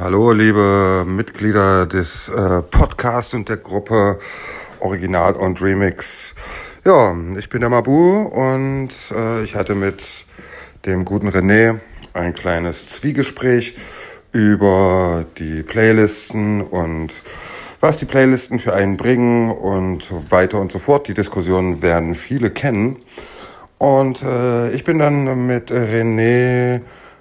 Hallo, liebe Mitglieder des äh, Podcasts und der Gruppe Original und Remix. Ja, ich bin der Mabu und äh, ich hatte mit dem guten René ein kleines Zwiegespräch über die Playlisten und was die Playlisten für einen bringen und so weiter und so fort. Die Diskussion werden viele kennen. Und äh, ich bin dann mit René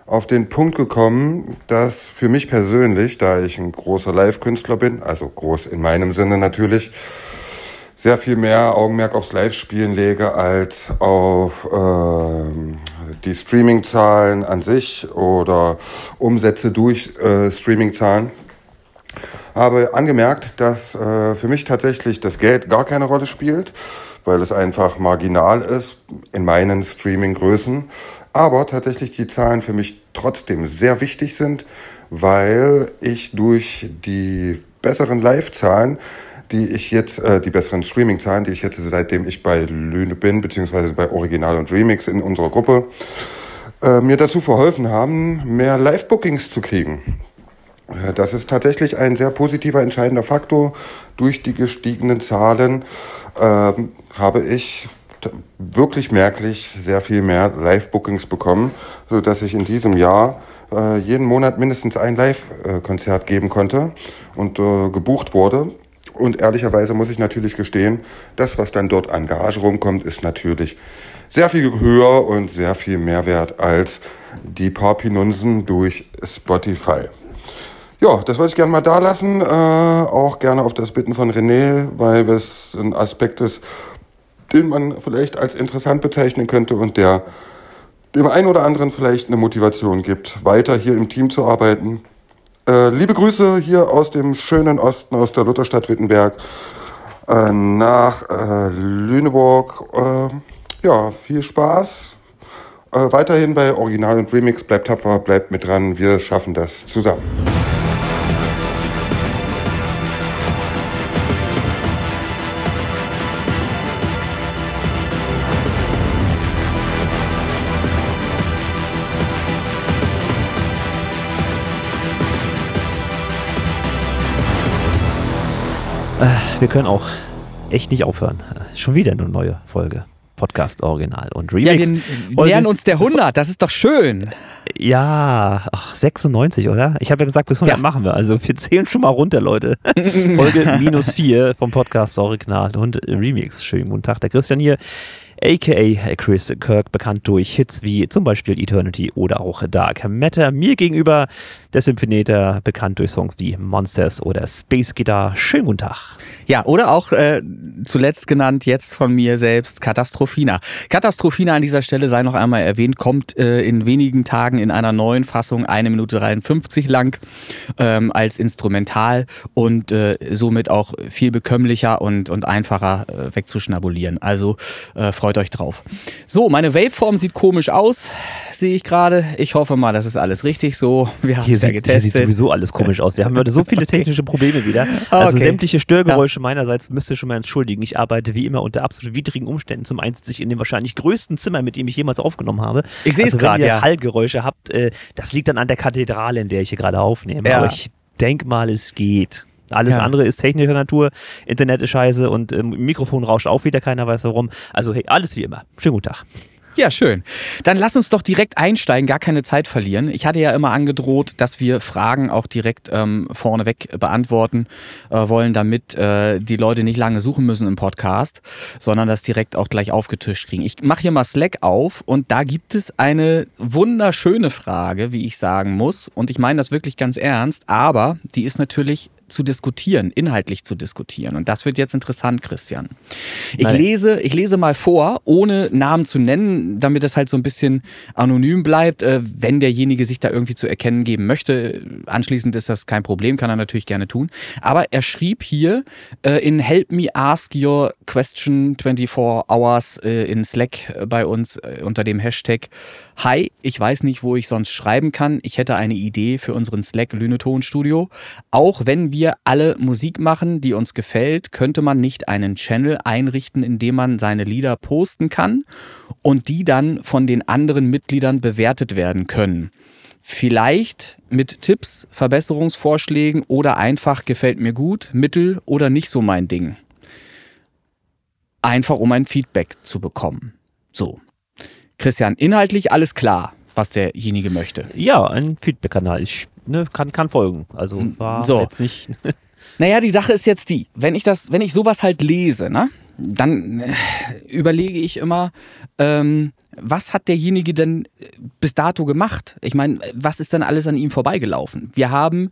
auf den Punkt gekommen, dass für mich persönlich, da ich ein großer Live-Künstler bin, also groß in meinem Sinne natürlich, sehr viel mehr Augenmerk aufs Live-Spielen lege als auf äh, die Streaming-Zahlen an sich oder Umsätze durch äh, Streaming-Zahlen. Habe angemerkt, dass äh, für mich tatsächlich das Geld gar keine Rolle spielt, weil es einfach marginal ist in meinen Streaming-Größen. Aber tatsächlich die Zahlen für mich trotzdem sehr wichtig sind, weil ich durch die besseren Live-Zahlen die ich jetzt, äh, die besseren Streaming-Zahlen, die ich jetzt seitdem ich bei Lüne bin, beziehungsweise bei Original und Remix in unserer Gruppe, äh, mir dazu verholfen haben, mehr Live-Bookings zu kriegen. Das ist tatsächlich ein sehr positiver, entscheidender Faktor. Durch die gestiegenen Zahlen äh, habe ich wirklich merklich sehr viel mehr Live-Bookings bekommen, so dass ich in diesem Jahr äh, jeden Monat mindestens ein Live-Konzert geben konnte und äh, gebucht wurde. Und ehrlicherweise muss ich natürlich gestehen, das, was dann dort an Gage rumkommt, ist natürlich sehr viel höher und sehr viel mehr wert als die paar Pinunsen durch Spotify. Ja, das wollte ich gerne mal da lassen. Äh, auch gerne auf das Bitten von René, weil es ein Aspekt ist, den man vielleicht als interessant bezeichnen könnte und der dem einen oder anderen vielleicht eine Motivation gibt, weiter hier im Team zu arbeiten äh, liebe Grüße hier aus dem schönen Osten, aus der Lutherstadt Wittenberg äh, nach äh, Lüneburg. Äh, ja, viel Spaß. Äh, weiterhin bei Original und Remix. Bleibt tapfer, bleibt mit dran. Wir schaffen das zusammen. Wir können auch echt nicht aufhören. Schon wieder eine neue Folge. Podcast Original und Remix. Ja, wir nähern uns der 100, das ist doch schön. Ja, ach, 96, oder? Ich habe ja gesagt, bis 100 ja. machen wir. Also wir zählen schon mal runter, Leute. Folge minus 4 vom Podcast Original und Remix. Schönen guten Tag, der Christian hier aka Chris Kirk, bekannt durch Hits wie zum Beispiel Eternity oder auch Dark Matter. Mir gegenüber der Symphonieter, bekannt durch Songs wie Monsters oder Space Guitar. Schönen guten Tag. Ja, oder auch äh, zuletzt genannt, jetzt von mir selbst, Katastrophina. Katastrophina an dieser Stelle sei noch einmal erwähnt, kommt äh, in wenigen Tagen in einer neuen Fassung, eine Minute 53 lang, ähm, als Instrumental und äh, somit auch viel bekömmlicher und, und einfacher äh, wegzuschnabulieren. Also äh, freut euch drauf. So, meine Waveform sieht komisch aus, sehe ich gerade. Ich hoffe mal, das ist alles richtig so. Wir haben es ja getestet. Hier sieht sowieso alles komisch aus. Wir haben heute so viele technische Probleme wieder. Also okay. sämtliche Störgeräusche ja. meinerseits müsst ihr schon mal entschuldigen. Ich arbeite wie immer unter absolut widrigen Umständen. Zum einen sitze ich in dem wahrscheinlich größten Zimmer, mit dem ich jemals aufgenommen habe. Ich sehe also, es gerade, ja. Hallgeräusche habt, äh, das liegt dann an der Kathedrale, in der ich hier gerade aufnehme. Ja. Aber ich denke mal, es geht. Alles ja. andere ist technischer Natur. Internet ist scheiße und ähm, Mikrofon rauscht auch wieder, keiner weiß warum. Also hey, alles wie immer. Schönen guten Tag. Ja, schön. Dann lass uns doch direkt einsteigen, gar keine Zeit verlieren. Ich hatte ja immer angedroht, dass wir Fragen auch direkt ähm, vorneweg beantworten äh, wollen, damit äh, die Leute nicht lange suchen müssen im Podcast, sondern das direkt auch gleich aufgetischt kriegen. Ich mache hier mal Slack auf und da gibt es eine wunderschöne Frage, wie ich sagen muss. Und ich meine das wirklich ganz ernst, aber die ist natürlich zu diskutieren, inhaltlich zu diskutieren. Und das wird jetzt interessant, Christian. Ich Nein. lese, ich lese mal vor, ohne Namen zu nennen, damit es halt so ein bisschen anonym bleibt. Äh, wenn derjenige sich da irgendwie zu erkennen geben möchte, anschließend ist das kein Problem, kann er natürlich gerne tun. Aber er schrieb hier äh, in Help Me Ask Your Question 24 Hours äh, in Slack bei uns unter dem Hashtag Hi, ich weiß nicht, wo ich sonst schreiben kann. Ich hätte eine Idee für unseren Slack Lüneton Studio. Auch wenn wir alle Musik machen, die uns gefällt, könnte man nicht einen Channel einrichten, in dem man seine Lieder posten kann und die dann von den anderen Mitgliedern bewertet werden können. Vielleicht mit Tipps, Verbesserungsvorschlägen oder einfach gefällt mir gut, mittel oder nicht so mein Ding. Einfach um ein Feedback zu bekommen. So. Christian, inhaltlich alles klar, was derjenige möchte. Ja, ein Feedback-Kanal. Ich ne, kann, kann folgen. Also war so. jetzt nicht. naja, die Sache ist jetzt die, wenn ich das, wenn ich sowas halt lese, ne, dann äh, überlege ich immer, ähm, was hat derjenige denn bis dato gemacht? Ich meine, was ist denn alles an ihm vorbeigelaufen? Wir haben,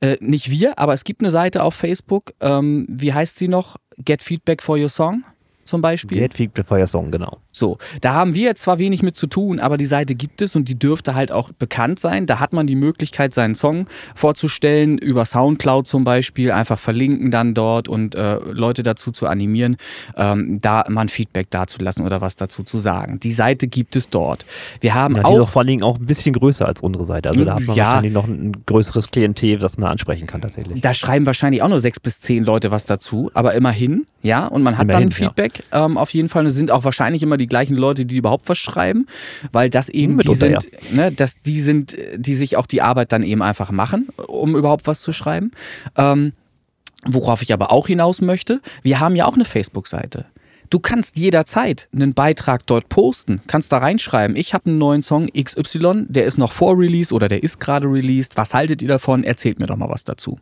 äh, nicht wir, aber es gibt eine Seite auf Facebook, ähm, wie heißt sie noch? Get Feedback for Your Song zum Beispiel. For Your Song, genau. So, da haben wir jetzt zwar wenig mit zu tun, aber die Seite gibt es und die dürfte halt auch bekannt sein. Da hat man die Möglichkeit, seinen Song vorzustellen, über Soundcloud zum Beispiel, einfach verlinken dann dort und äh, Leute dazu zu animieren, ähm, da mal ein Feedback dazulassen oder was dazu zu sagen. Die Seite gibt es dort. Wir haben ja, die auch. ist auch vor allen Dingen auch ein bisschen größer als unsere Seite. Also da hat man ja, wahrscheinlich noch ein größeres Klientel, das man ansprechen kann tatsächlich. Da schreiben wahrscheinlich auch nur sechs bis zehn Leute was dazu, aber immerhin, ja, und man hat immerhin, dann Feedback ja. Ähm, auf jeden Fall. Und es sind auch wahrscheinlich immer die gleichen Leute, die überhaupt was schreiben, weil das eben die sind, ja. ne, dass die sind, die sich auch die Arbeit dann eben einfach machen, um überhaupt was zu schreiben. Ähm, worauf ich aber auch hinaus möchte, wir haben ja auch eine Facebook-Seite. Du kannst jederzeit einen Beitrag dort posten, kannst da reinschreiben, ich habe einen neuen Song XY, der ist noch vor Release oder der ist gerade released. Was haltet ihr davon? Erzählt mir doch mal was dazu.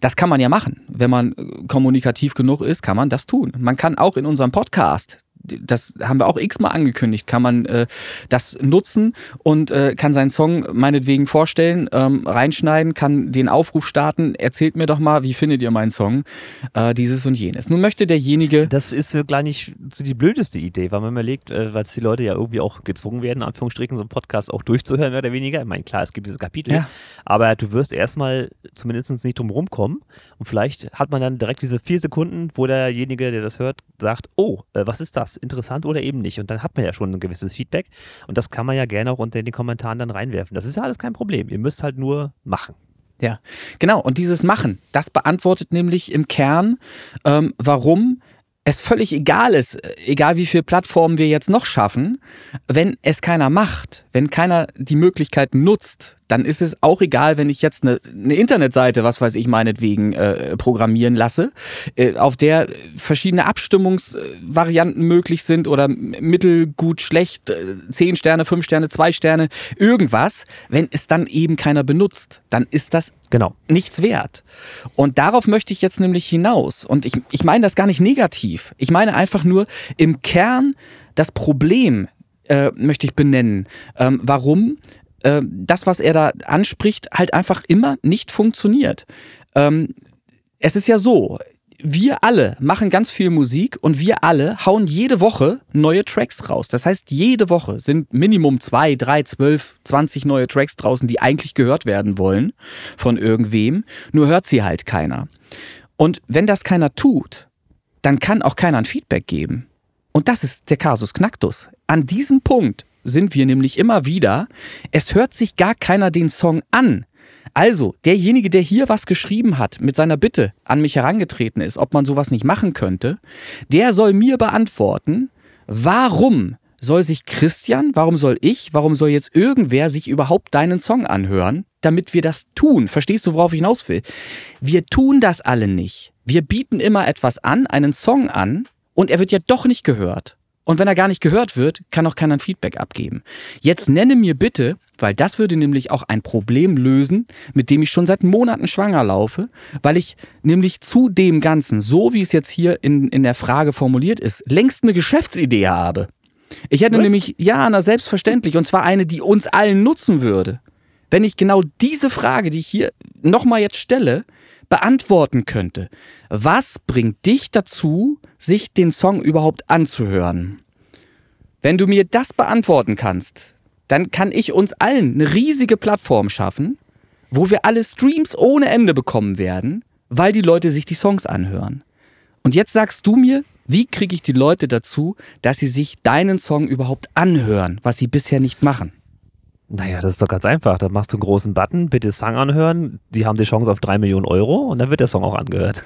Das kann man ja machen. Wenn man äh, kommunikativ genug ist, kann man das tun. Man kann auch in unserem Podcast das haben wir auch x-mal angekündigt, kann man äh, das nutzen und äh, kann seinen Song meinetwegen vorstellen, ähm, reinschneiden, kann den Aufruf starten, erzählt mir doch mal, wie findet ihr meinen Song, äh, dieses und jenes. Nun möchte derjenige... Das ist gar nicht so die blödeste Idee, weil man überlegt, äh, weil es die Leute ja irgendwie auch gezwungen werden, in Anführungsstrichen, so einen Podcast auch durchzuhören, mehr oder weniger. Ich meine, klar, es gibt diese Kapitel, ja. aber du wirst erstmal zumindest nicht drum rumkommen und vielleicht hat man dann direkt diese vier Sekunden, wo derjenige, der das hört, sagt, oh, äh, was ist das? Interessant oder eben nicht. Und dann hat man ja schon ein gewisses Feedback. Und das kann man ja gerne auch unter den Kommentaren dann reinwerfen. Das ist ja alles kein Problem. Ihr müsst halt nur machen. Ja, genau. Und dieses Machen, das beantwortet nämlich im Kern, ähm, warum es völlig egal ist, egal wie viele Plattformen wir jetzt noch schaffen, wenn es keiner macht, wenn keiner die Möglichkeiten nutzt, dann ist es auch egal, wenn ich jetzt eine, eine Internetseite, was weiß ich meinetwegen, äh, programmieren lasse, äh, auf der verschiedene Abstimmungsvarianten möglich sind oder mittel, gut, schlecht, äh, 10 Sterne, 5 Sterne, 2 Sterne, irgendwas. Wenn es dann eben keiner benutzt, dann ist das genau. nichts wert. Und darauf möchte ich jetzt nämlich hinaus. Und ich, ich meine das gar nicht negativ. Ich meine einfach nur im Kern das Problem, äh, möchte ich benennen. Ähm, warum äh, das, was er da anspricht, halt einfach immer nicht funktioniert. Ähm, es ist ja so, wir alle machen ganz viel Musik und wir alle hauen jede Woche neue Tracks raus. Das heißt, jede Woche sind Minimum zwei, drei, zwölf, zwanzig neue Tracks draußen, die eigentlich gehört werden wollen von irgendwem. Nur hört sie halt keiner. Und wenn das keiner tut, dann kann auch keiner ein Feedback geben. Und das ist der Kasus Knacktus. An diesem Punkt sind wir nämlich immer wieder, es hört sich gar keiner den Song an. Also, derjenige, der hier was geschrieben hat, mit seiner Bitte an mich herangetreten ist, ob man sowas nicht machen könnte, der soll mir beantworten, warum soll sich Christian, warum soll ich, warum soll jetzt irgendwer sich überhaupt deinen Song anhören, damit wir das tun? Verstehst du, worauf ich hinaus will? Wir tun das alle nicht. Wir bieten immer etwas an, einen Song an, und er wird ja doch nicht gehört. Und wenn er gar nicht gehört wird, kann auch keiner ein Feedback abgeben. Jetzt nenne mir bitte, weil das würde nämlich auch ein Problem lösen, mit dem ich schon seit Monaten schwanger laufe, weil ich nämlich zu dem Ganzen, so wie es jetzt hier in, in der Frage formuliert ist, längst eine Geschäftsidee habe. Ich hätte Was? nämlich, ja, na selbstverständlich, und zwar eine, die uns allen nutzen würde. Wenn ich genau diese Frage, die ich hier nochmal jetzt stelle, beantworten könnte. Was bringt dich dazu, sich den Song überhaupt anzuhören? Wenn du mir das beantworten kannst, dann kann ich uns allen eine riesige Plattform schaffen, wo wir alle Streams ohne Ende bekommen werden, weil die Leute sich die Songs anhören. Und jetzt sagst du mir, wie kriege ich die Leute dazu, dass sie sich deinen Song überhaupt anhören, was sie bisher nicht machen? Naja, das ist doch ganz einfach. Da machst du einen großen Button, bitte Song anhören. Die haben die Chance auf drei Millionen Euro und dann wird der Song auch angehört.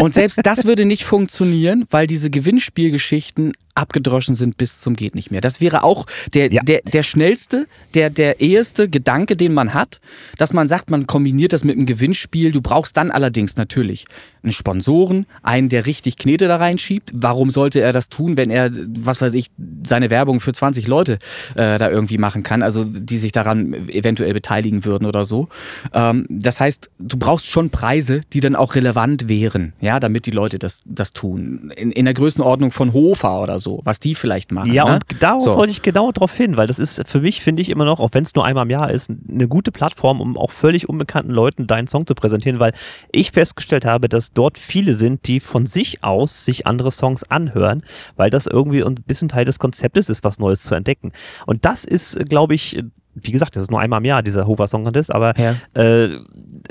Und selbst das würde nicht funktionieren, weil diese Gewinnspielgeschichten abgedroschen sind bis zum geht nicht mehr. Das wäre auch der, ja. der, der schnellste, der, der eheste Gedanke, den man hat, dass man sagt, man kombiniert das mit einem Gewinnspiel. Du brauchst dann allerdings natürlich einen Sponsoren, einen, der richtig Knete da reinschiebt. Warum sollte er das tun, wenn er, was weiß ich, seine Werbung für 20 Leute äh, da irgendwie machen kann, also die sich daran eventuell beteiligen würden oder so. Ähm, das heißt, du brauchst schon Preise, die dann auch relevant wären, ja, damit die Leute das, das tun. In, in der Größenordnung von Hofer oder so, was die vielleicht machen. Ja, ne? und darauf so. wollte ich genau drauf hin, weil das ist für mich, finde ich immer noch, auch wenn es nur einmal im Jahr ist, eine gute Plattform, um auch völlig unbekannten Leuten deinen Song zu präsentieren, weil ich festgestellt habe, dass dort viele sind, die von sich aus sich andere Songs anhören, weil das irgendwie ein bisschen Teil des Konzeptes ist, was Neues zu entdecken. Und das ist, glaube ich, wie gesagt, das ist nur einmal im Jahr, dieser Hofer Song Contest, aber ja. äh,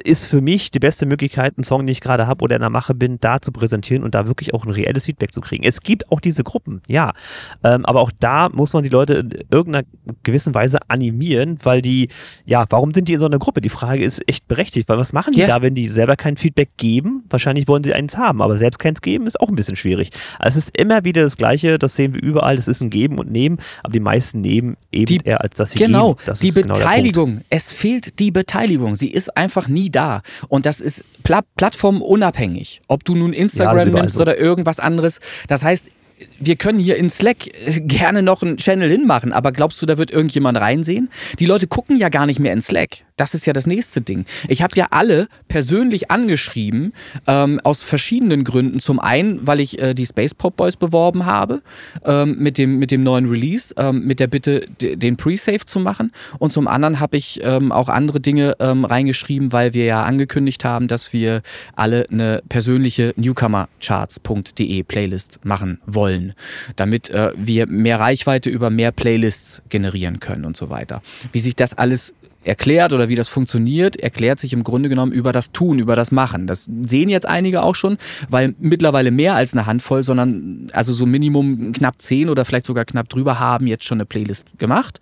ist für mich die beste Möglichkeit, einen Song, den ich gerade habe oder in der Mache bin, da zu präsentieren und da wirklich auch ein reelles Feedback zu kriegen. Es gibt auch diese Gruppen, ja, ähm, aber auch da muss man die Leute in irgendeiner gewissen Weise animieren, weil die, ja, warum sind die in so einer Gruppe? Die Frage ist echt berechtigt, weil was machen die ja. da, wenn die selber kein Feedback geben? Wahrscheinlich wollen sie eins haben, aber selbst keins geben ist auch ein bisschen schwierig. Also es ist immer wieder das Gleiche, das sehen wir überall, das ist ein Geben und Nehmen, aber die meisten nehmen eben die, eher, als dass sie genau. geben. Das die Beteiligung, genau es fehlt die Beteiligung. Sie ist einfach nie da. Und das ist pla plattformunabhängig. Ob du nun Instagram ja, nimmst so. oder irgendwas anderes. Das heißt, wir können hier in Slack äh, gerne noch einen Channel hinmachen, aber glaubst du, da wird irgendjemand reinsehen? Die Leute gucken ja gar nicht mehr in Slack. Das ist ja das nächste Ding. Ich habe ja alle persönlich angeschrieben, ähm, aus verschiedenen Gründen. Zum einen, weil ich äh, die Space Pop Boys beworben habe, ähm, mit, dem, mit dem neuen Release, ähm, mit der Bitte, den Pre-Save zu machen. Und zum anderen habe ich ähm, auch andere Dinge ähm, reingeschrieben, weil wir ja angekündigt haben, dass wir alle eine persönliche Newcomercharts.de Playlist machen wollen, damit äh, wir mehr Reichweite über mehr Playlists generieren können und so weiter. Wie sich das alles erklärt oder wie das funktioniert, erklärt sich im Grunde genommen über das Tun, über das Machen. Das sehen jetzt einige auch schon, weil mittlerweile mehr als eine Handvoll, sondern also so Minimum knapp zehn oder vielleicht sogar knapp drüber haben jetzt schon eine Playlist gemacht,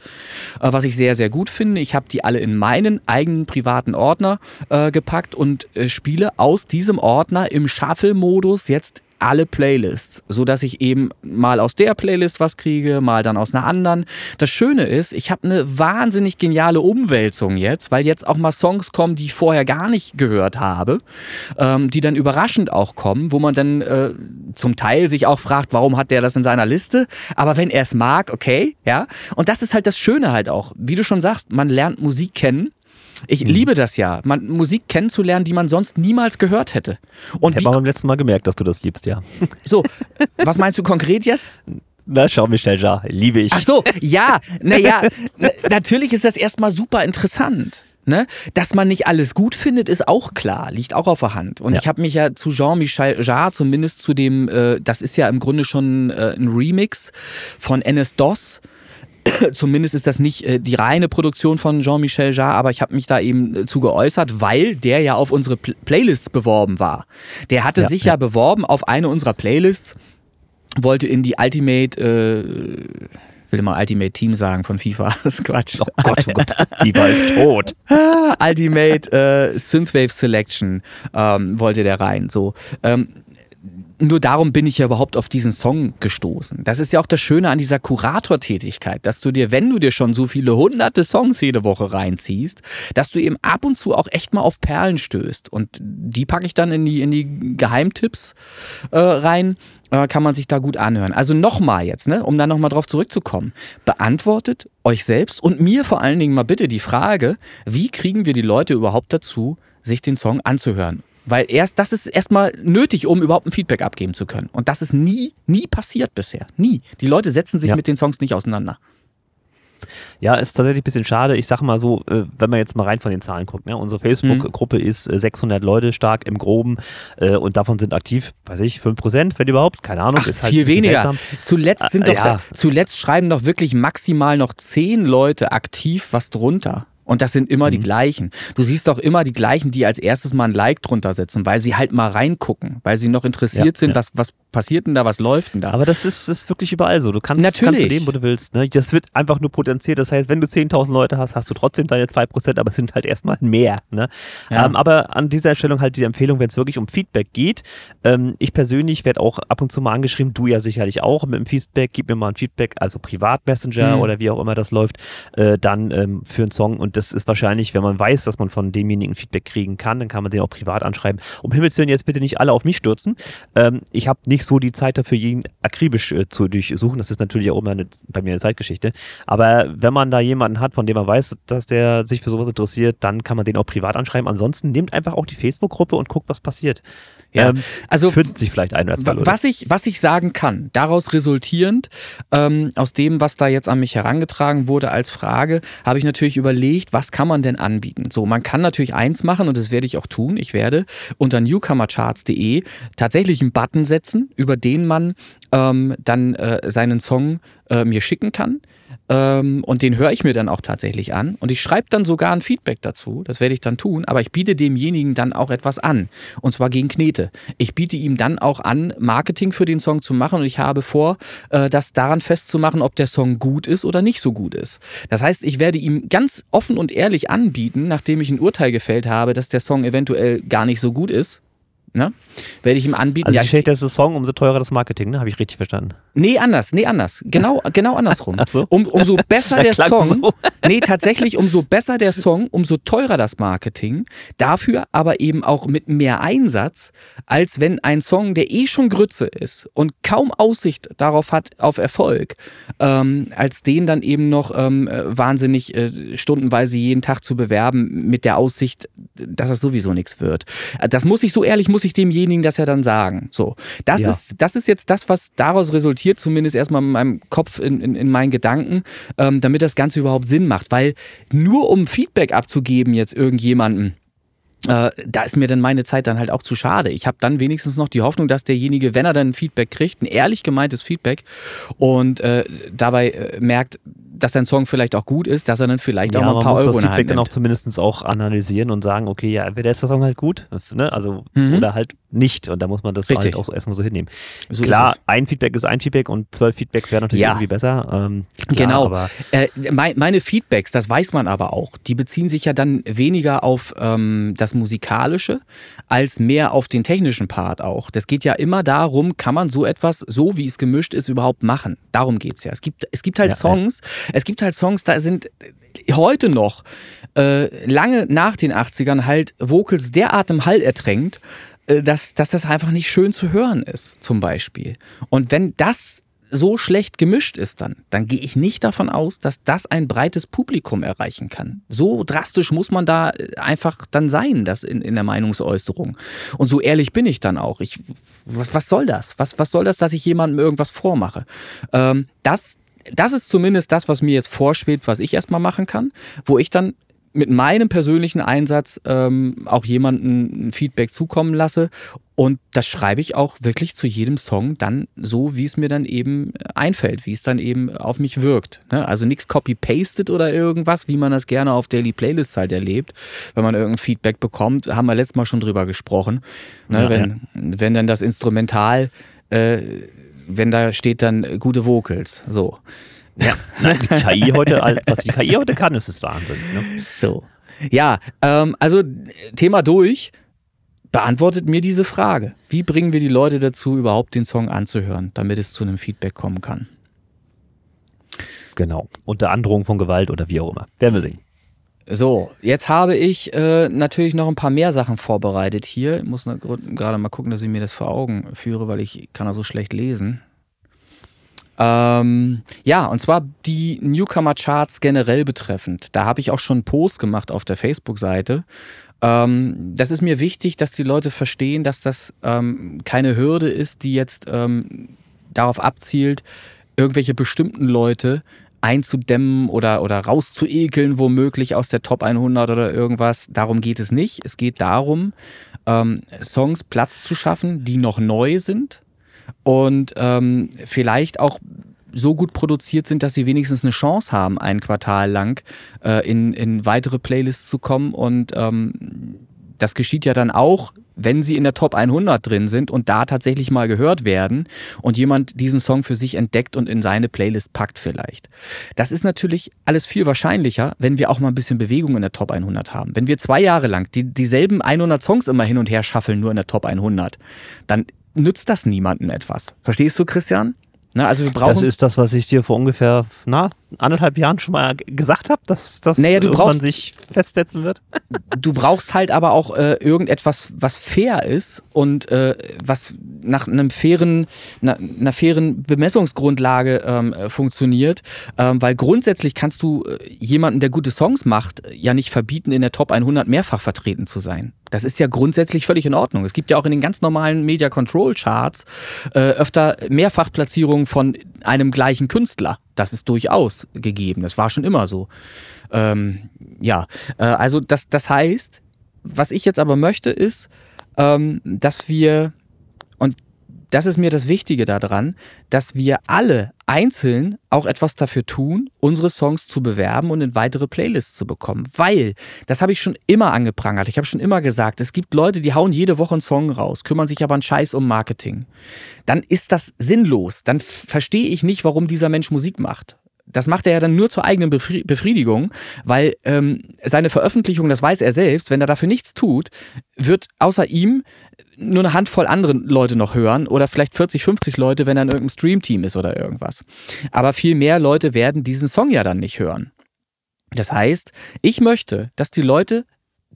äh, was ich sehr, sehr gut finde. Ich habe die alle in meinen eigenen privaten Ordner äh, gepackt und äh, spiele aus diesem Ordner im Shuffle-Modus jetzt alle Playlists, so dass ich eben mal aus der Playlist was kriege, mal dann aus einer anderen. Das Schöne ist, ich habe eine wahnsinnig geniale Umwälzung jetzt, weil jetzt auch mal Songs kommen, die ich vorher gar nicht gehört habe, ähm, die dann überraschend auch kommen, wo man dann äh, zum Teil sich auch fragt, warum hat der das in seiner Liste? Aber wenn er es mag, okay, ja. Und das ist halt das Schöne halt auch, wie du schon sagst, man lernt Musik kennen ich mhm. liebe das ja, man, Musik kennenzulernen, die man sonst niemals gehört hätte. Und ich habe beim letzten Mal gemerkt, dass du das liebst, ja. So, was meinst du konkret jetzt? Na, schau Michel Jarre, liebe ich. Ach so, ja, naja, natürlich ist das erstmal super interessant. Ne? Dass man nicht alles gut findet, ist auch klar, liegt auch auf der Hand. Und ja. ich habe mich ja zu Jean-Michel Jarre, zumindest zu dem, äh, das ist ja im Grunde schon äh, ein Remix von NS-DOS, Zumindest ist das nicht äh, die reine Produktion von Jean-Michel Jarre, aber ich habe mich da eben äh, zu geäußert, weil der ja auf unsere Pl Playlists beworben war. Der hatte ja, sich ja. ja. beworben auf eine unserer Playlists, wollte in die Ultimate, äh, will mal Ultimate Team sagen von FIFA, das ist Quatsch. Oh Gott, oh Gott, FIFA ist tot. Ultimate äh, Synthwave Selection ähm, wollte der rein. So. Ähm, nur darum bin ich ja überhaupt auf diesen Song gestoßen. Das ist ja auch das Schöne an dieser Kuratortätigkeit, dass du dir, wenn du dir schon so viele hunderte Songs jede Woche reinziehst, dass du eben ab und zu auch echt mal auf Perlen stößt. Und die packe ich dann in die, in die Geheimtipps äh, rein, äh, kann man sich da gut anhören. Also nochmal jetzt, ne, um da nochmal drauf zurückzukommen. Beantwortet euch selbst und mir vor allen Dingen mal bitte die Frage, wie kriegen wir die Leute überhaupt dazu, sich den Song anzuhören? Weil erst, das ist erstmal nötig, um überhaupt ein Feedback abgeben zu können. Und das ist nie, nie passiert bisher. Nie. Die Leute setzen sich ja. mit den Songs nicht auseinander. Ja, ist tatsächlich ein bisschen schade. Ich sage mal so, äh, wenn man jetzt mal rein von den Zahlen guckt, ne? unsere Facebook-Gruppe mhm. ist 600 äh, Leute stark im Groben äh, und davon sind aktiv, weiß ich, 5%, wenn überhaupt, keine Ahnung. Ach, ist halt viel weniger. Seltsam. Zuletzt sind doch ja. da, zuletzt schreiben doch wirklich maximal noch 10 Leute aktiv was drunter. Und das sind immer mhm. die gleichen. Du siehst auch immer die gleichen, die als erstes mal ein Like drunter setzen, weil sie halt mal reingucken, weil sie noch interessiert ja, sind, ja. was, was passiert denn da, was läuft denn da. Aber das ist, ist wirklich überall so. Du kannst, Natürlich. kannst du nehmen, wo du willst. Ne? Das wird einfach nur potenziert. Das heißt, wenn du 10.000 Leute hast, hast du trotzdem deine 2%, aber es sind halt erstmal mehr. Ne? Ja. Ähm, aber an dieser Stelle halt die Empfehlung, wenn es wirklich um Feedback geht. Ähm, ich persönlich werde auch ab und zu mal angeschrieben, du ja sicherlich auch mit dem Feedback, gib mir mal ein Feedback, also Privat-Messenger mhm. oder wie auch immer das läuft, äh, dann ähm, für einen Song. Und das ist wahrscheinlich, wenn man weiß, dass man von demjenigen Feedback kriegen kann, dann kann man den auch privat anschreiben. Um Himmels Willen jetzt bitte nicht alle auf mich stürzen. Ähm, ich habe nicht so die Zeit dafür, jeden akribisch äh, zu durchsuchen. Das ist natürlich auch immer eine, bei mir eine Zeitgeschichte. Aber wenn man da jemanden hat, von dem man weiß, dass der sich für sowas interessiert, dann kann man den auch privat anschreiben. Ansonsten nehmt einfach auch die Facebook-Gruppe und guckt, was passiert. Ja, ähm, also finden sich vielleicht ein Leute. Was ich, was ich sagen kann, daraus resultierend, ähm, aus dem, was da jetzt an mich herangetragen wurde als Frage, habe ich natürlich überlegt, was kann man denn anbieten? So, man kann natürlich eins machen und das werde ich auch tun. Ich werde unter newcomercharts.de tatsächlich einen Button setzen, über den man ähm, dann äh, seinen Song äh, mir schicken kann. Ähm, und den höre ich mir dann auch tatsächlich an. Und ich schreibe dann sogar ein Feedback dazu. Das werde ich dann tun. Aber ich biete demjenigen dann auch etwas an. Und zwar gegen Knete. Ich biete ihm dann auch an, Marketing für den Song zu machen. Und ich habe vor, äh, das daran festzumachen, ob der Song gut ist oder nicht so gut ist. Das heißt, ich werde ihm ganz offen und ehrlich anbieten, nachdem ich ein Urteil gefällt habe, dass der Song eventuell gar nicht so gut ist Ne? Werde ich ihm anbieten. Also je schlechter ist der Song, umso teurer das Marketing, ne? Habe ich richtig verstanden? Nee, anders, nee, anders. Genau, genau andersrum. so? um, umso besser der Song. So. nee, tatsächlich, umso besser der Song, umso teurer das Marketing. Dafür aber eben auch mit mehr Einsatz, als wenn ein Song, der eh schon Grütze ist und kaum Aussicht darauf hat, auf Erfolg, ähm, als den dann eben noch ähm, äh, wahnsinnig äh, stundenweise jeden Tag zu bewerben, mit der Aussicht, dass das sowieso nichts wird. Das muss ich so ehrlich, muss ich demjenigen das ja dann sagen. So, das ja. ist das ist jetzt das, was daraus resultiert, zumindest erstmal in meinem Kopf, in, in, in meinen Gedanken, ähm, damit das Ganze überhaupt Sinn macht. Weil nur um Feedback abzugeben jetzt irgendjemanden, äh, da ist mir dann meine Zeit dann halt auch zu schade. Ich habe dann wenigstens noch die Hoffnung, dass derjenige, wenn er dann Feedback kriegt, ein ehrlich gemeintes Feedback und äh, dabei äh, merkt, dass dein Song vielleicht auch gut ist, dass er dann vielleicht ja, auch mal ein paar Euro in das Feedback dann auch zumindest auch analysieren und sagen, okay, ja, entweder ist der Song halt gut, ne? also mhm. oder halt nicht und da muss man das Richtig. halt auch erstmal so hinnehmen. So klar, ein Feedback ist ein Feedback und zwölf Feedbacks wären natürlich ja. irgendwie besser. Ähm, klar, genau. Aber äh, meine Feedbacks, das weiß man aber auch, die beziehen sich ja dann weniger auf ähm, das Musikalische als mehr auf den technischen Part auch. Das geht ja immer darum, kann man so etwas, so wie es gemischt ist, überhaupt machen. Darum geht es ja. Es gibt, es gibt halt ja, Songs, es gibt halt Songs, da sind heute noch, äh, lange nach den 80ern, halt Vocals derart im Hall ertränkt, äh, dass, dass das einfach nicht schön zu hören ist, zum Beispiel. Und wenn das so schlecht gemischt ist dann, dann gehe ich nicht davon aus, dass das ein breites Publikum erreichen kann. So drastisch muss man da äh, einfach dann sein, das in, in der Meinungsäußerung. Und so ehrlich bin ich dann auch. Ich, was, was soll das? Was, was soll das, dass ich jemandem irgendwas vormache? Ähm, das, das ist zumindest das, was mir jetzt vorschwebt, was ich erstmal machen kann, wo ich dann mit meinem persönlichen Einsatz ähm, auch jemanden ein Feedback zukommen lasse. Und das schreibe ich auch wirklich zu jedem Song dann so, wie es mir dann eben einfällt, wie es dann eben auf mich wirkt. Ne? Also nichts copy-pasted oder irgendwas, wie man das gerne auf Daily Playlists halt erlebt. Wenn man irgendein Feedback bekommt, haben wir letztes Mal schon drüber gesprochen. Ne? Ja, wenn, ja. wenn dann das Instrumental, äh, wenn da steht dann gute Vocals, so. Ja, die KI heute, was die KI heute kann, ist es Wahnsinn. Ne? So. Ja, ähm, also Thema durch. Beantwortet mir diese Frage. Wie bringen wir die Leute dazu, überhaupt den Song anzuhören, damit es zu einem Feedback kommen kann? Genau. Unter Androhung von Gewalt oder wie auch immer. Werden wir sehen. So, jetzt habe ich äh, natürlich noch ein paar mehr Sachen vorbereitet hier. Ich muss gerade mal gucken, dass ich mir das vor Augen führe, weil ich kann da so schlecht lesen. Ähm, ja, und zwar die Newcomer-Charts generell betreffend. Da habe ich auch schon einen Post gemacht auf der Facebook-Seite. Ähm, das ist mir wichtig, dass die Leute verstehen, dass das ähm, keine Hürde ist, die jetzt ähm, darauf abzielt, irgendwelche bestimmten Leute einzudämmen oder, oder rauszuekeln, womöglich aus der Top 100 oder irgendwas. Darum geht es nicht. Es geht darum, ähm, Songs Platz zu schaffen, die noch neu sind, und ähm, vielleicht auch so gut produziert sind, dass sie wenigstens eine Chance haben, ein Quartal lang äh, in, in weitere Playlists zu kommen. Und ähm, das geschieht ja dann auch, wenn sie in der Top 100 drin sind und da tatsächlich mal gehört werden und jemand diesen Song für sich entdeckt und in seine Playlist packt vielleicht. Das ist natürlich alles viel wahrscheinlicher, wenn wir auch mal ein bisschen Bewegung in der Top 100 haben. Wenn wir zwei Jahre lang die, dieselben 100 Songs immer hin und her schaffeln, nur in der Top 100, dann nützt das niemandem etwas. Verstehst du, Christian? Na, also wir brauchen das ist das, was ich dir vor ungefähr na, anderthalb Jahren schon mal gesagt habe, dass das naja, du brauchst, sich festsetzen wird. Du brauchst halt aber auch äh, irgendetwas, was fair ist und äh, was nach einem fairen, na, einer fairen Bemessungsgrundlage ähm, funktioniert, ähm, weil grundsätzlich kannst du äh, jemanden, der gute Songs macht, ja nicht verbieten, in der Top 100 mehrfach vertreten zu sein. Das ist ja grundsätzlich völlig in Ordnung. Es gibt ja auch in den ganz normalen Media Control Charts äh, öfter Mehrfachplatzierungen von einem gleichen Künstler. Das ist durchaus gegeben. Das war schon immer so. Ähm, ja, äh, also das, das heißt, was ich jetzt aber möchte, ist, ähm, dass wir, und das ist mir das Wichtige daran, dass wir alle einzeln auch etwas dafür tun, unsere Songs zu bewerben und in weitere Playlists zu bekommen. Weil, das habe ich schon immer angeprangert, ich habe schon immer gesagt, es gibt Leute, die hauen jede Woche einen Song raus, kümmern sich aber einen Scheiß um Marketing. Dann ist das sinnlos. Dann verstehe ich nicht, warum dieser Mensch Musik macht. Das macht er ja dann nur zur eigenen Befriedigung, weil ähm, seine Veröffentlichung, das weiß er selbst, wenn er dafür nichts tut, wird außer ihm nur eine Handvoll andere Leute noch hören oder vielleicht 40, 50 Leute, wenn er in irgendeinem Streamteam ist oder irgendwas. Aber viel mehr Leute werden diesen Song ja dann nicht hören. Das heißt, ich möchte, dass die Leute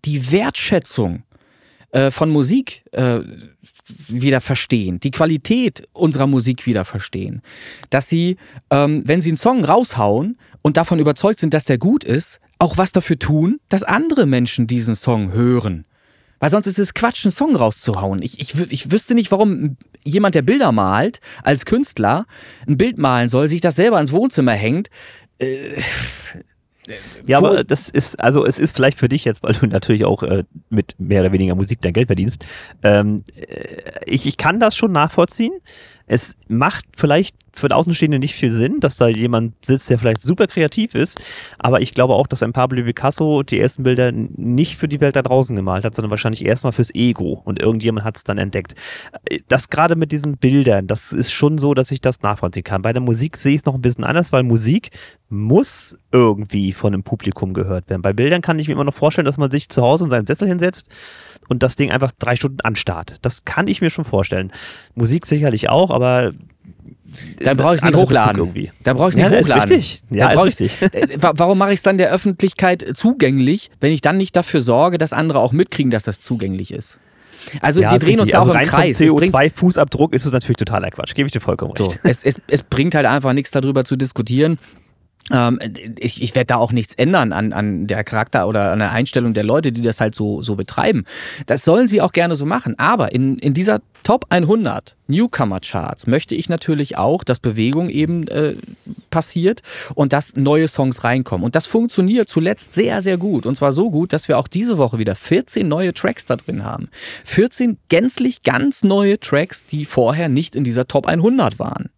die Wertschätzung äh, von Musik äh, wieder verstehen, die Qualität unserer Musik wieder verstehen. Dass sie, ähm, wenn sie einen Song raushauen und davon überzeugt sind, dass der gut ist, auch was dafür tun, dass andere Menschen diesen Song hören. Weil sonst ist es Quatsch, einen Song rauszuhauen. Ich, ich, ich wüsste nicht, warum jemand, der Bilder malt, als Künstler ein Bild malen soll, sich das selber ins Wohnzimmer hängt. Äh, ja, aber das ist, also es ist vielleicht für dich jetzt, weil du natürlich auch äh, mit mehr oder weniger Musik dein Geld verdienst. Ähm, äh, ich, ich kann das schon nachvollziehen. Es macht vielleicht für den Außenstehenden nicht viel Sinn, dass da jemand sitzt, der vielleicht super kreativ ist. Aber ich glaube auch, dass ein Pablo Picasso die ersten Bilder nicht für die Welt da draußen gemalt hat, sondern wahrscheinlich erstmal fürs Ego. Und irgendjemand hat es dann entdeckt. Das gerade mit diesen Bildern, das ist schon so, dass ich das nachvollziehen kann. Bei der Musik sehe ich es noch ein bisschen anders, weil Musik muss irgendwie von einem Publikum gehört werden. Bei Bildern kann ich mir immer noch vorstellen, dass man sich zu Hause in seinen Sessel hinsetzt und das Ding einfach drei Stunden anstarrt. Das kann ich mir schon vorstellen. Musik sicherlich auch, aber dann brauche ich es nicht hochladen. Irgendwie. Dann brauche ich es nicht ja, hochladen. Ist richtig. Ja, ist richtig. Äh, warum mache ich es dann der Öffentlichkeit zugänglich, wenn ich dann nicht dafür sorge, dass andere auch mitkriegen, dass das zugänglich ist? Also ja, wir drehen uns da also auch im Kreis. CO2-Fußabdruck ist es natürlich totaler Quatsch. Gebe ich dir vollkommen recht. So, es, es, es bringt halt einfach nichts darüber zu diskutieren. Ähm, ich, ich werde da auch nichts ändern an, an der Charakter oder an der Einstellung der Leute, die das halt so, so betreiben. Das sollen sie auch gerne so machen. Aber in, in dieser Top 100 Newcomer Charts möchte ich natürlich auch, dass Bewegung eben äh, passiert und dass neue Songs reinkommen. Und das funktioniert zuletzt sehr, sehr gut. Und zwar so gut, dass wir auch diese Woche wieder 14 neue Tracks da drin haben. 14 gänzlich ganz neue Tracks, die vorher nicht in dieser Top 100 waren.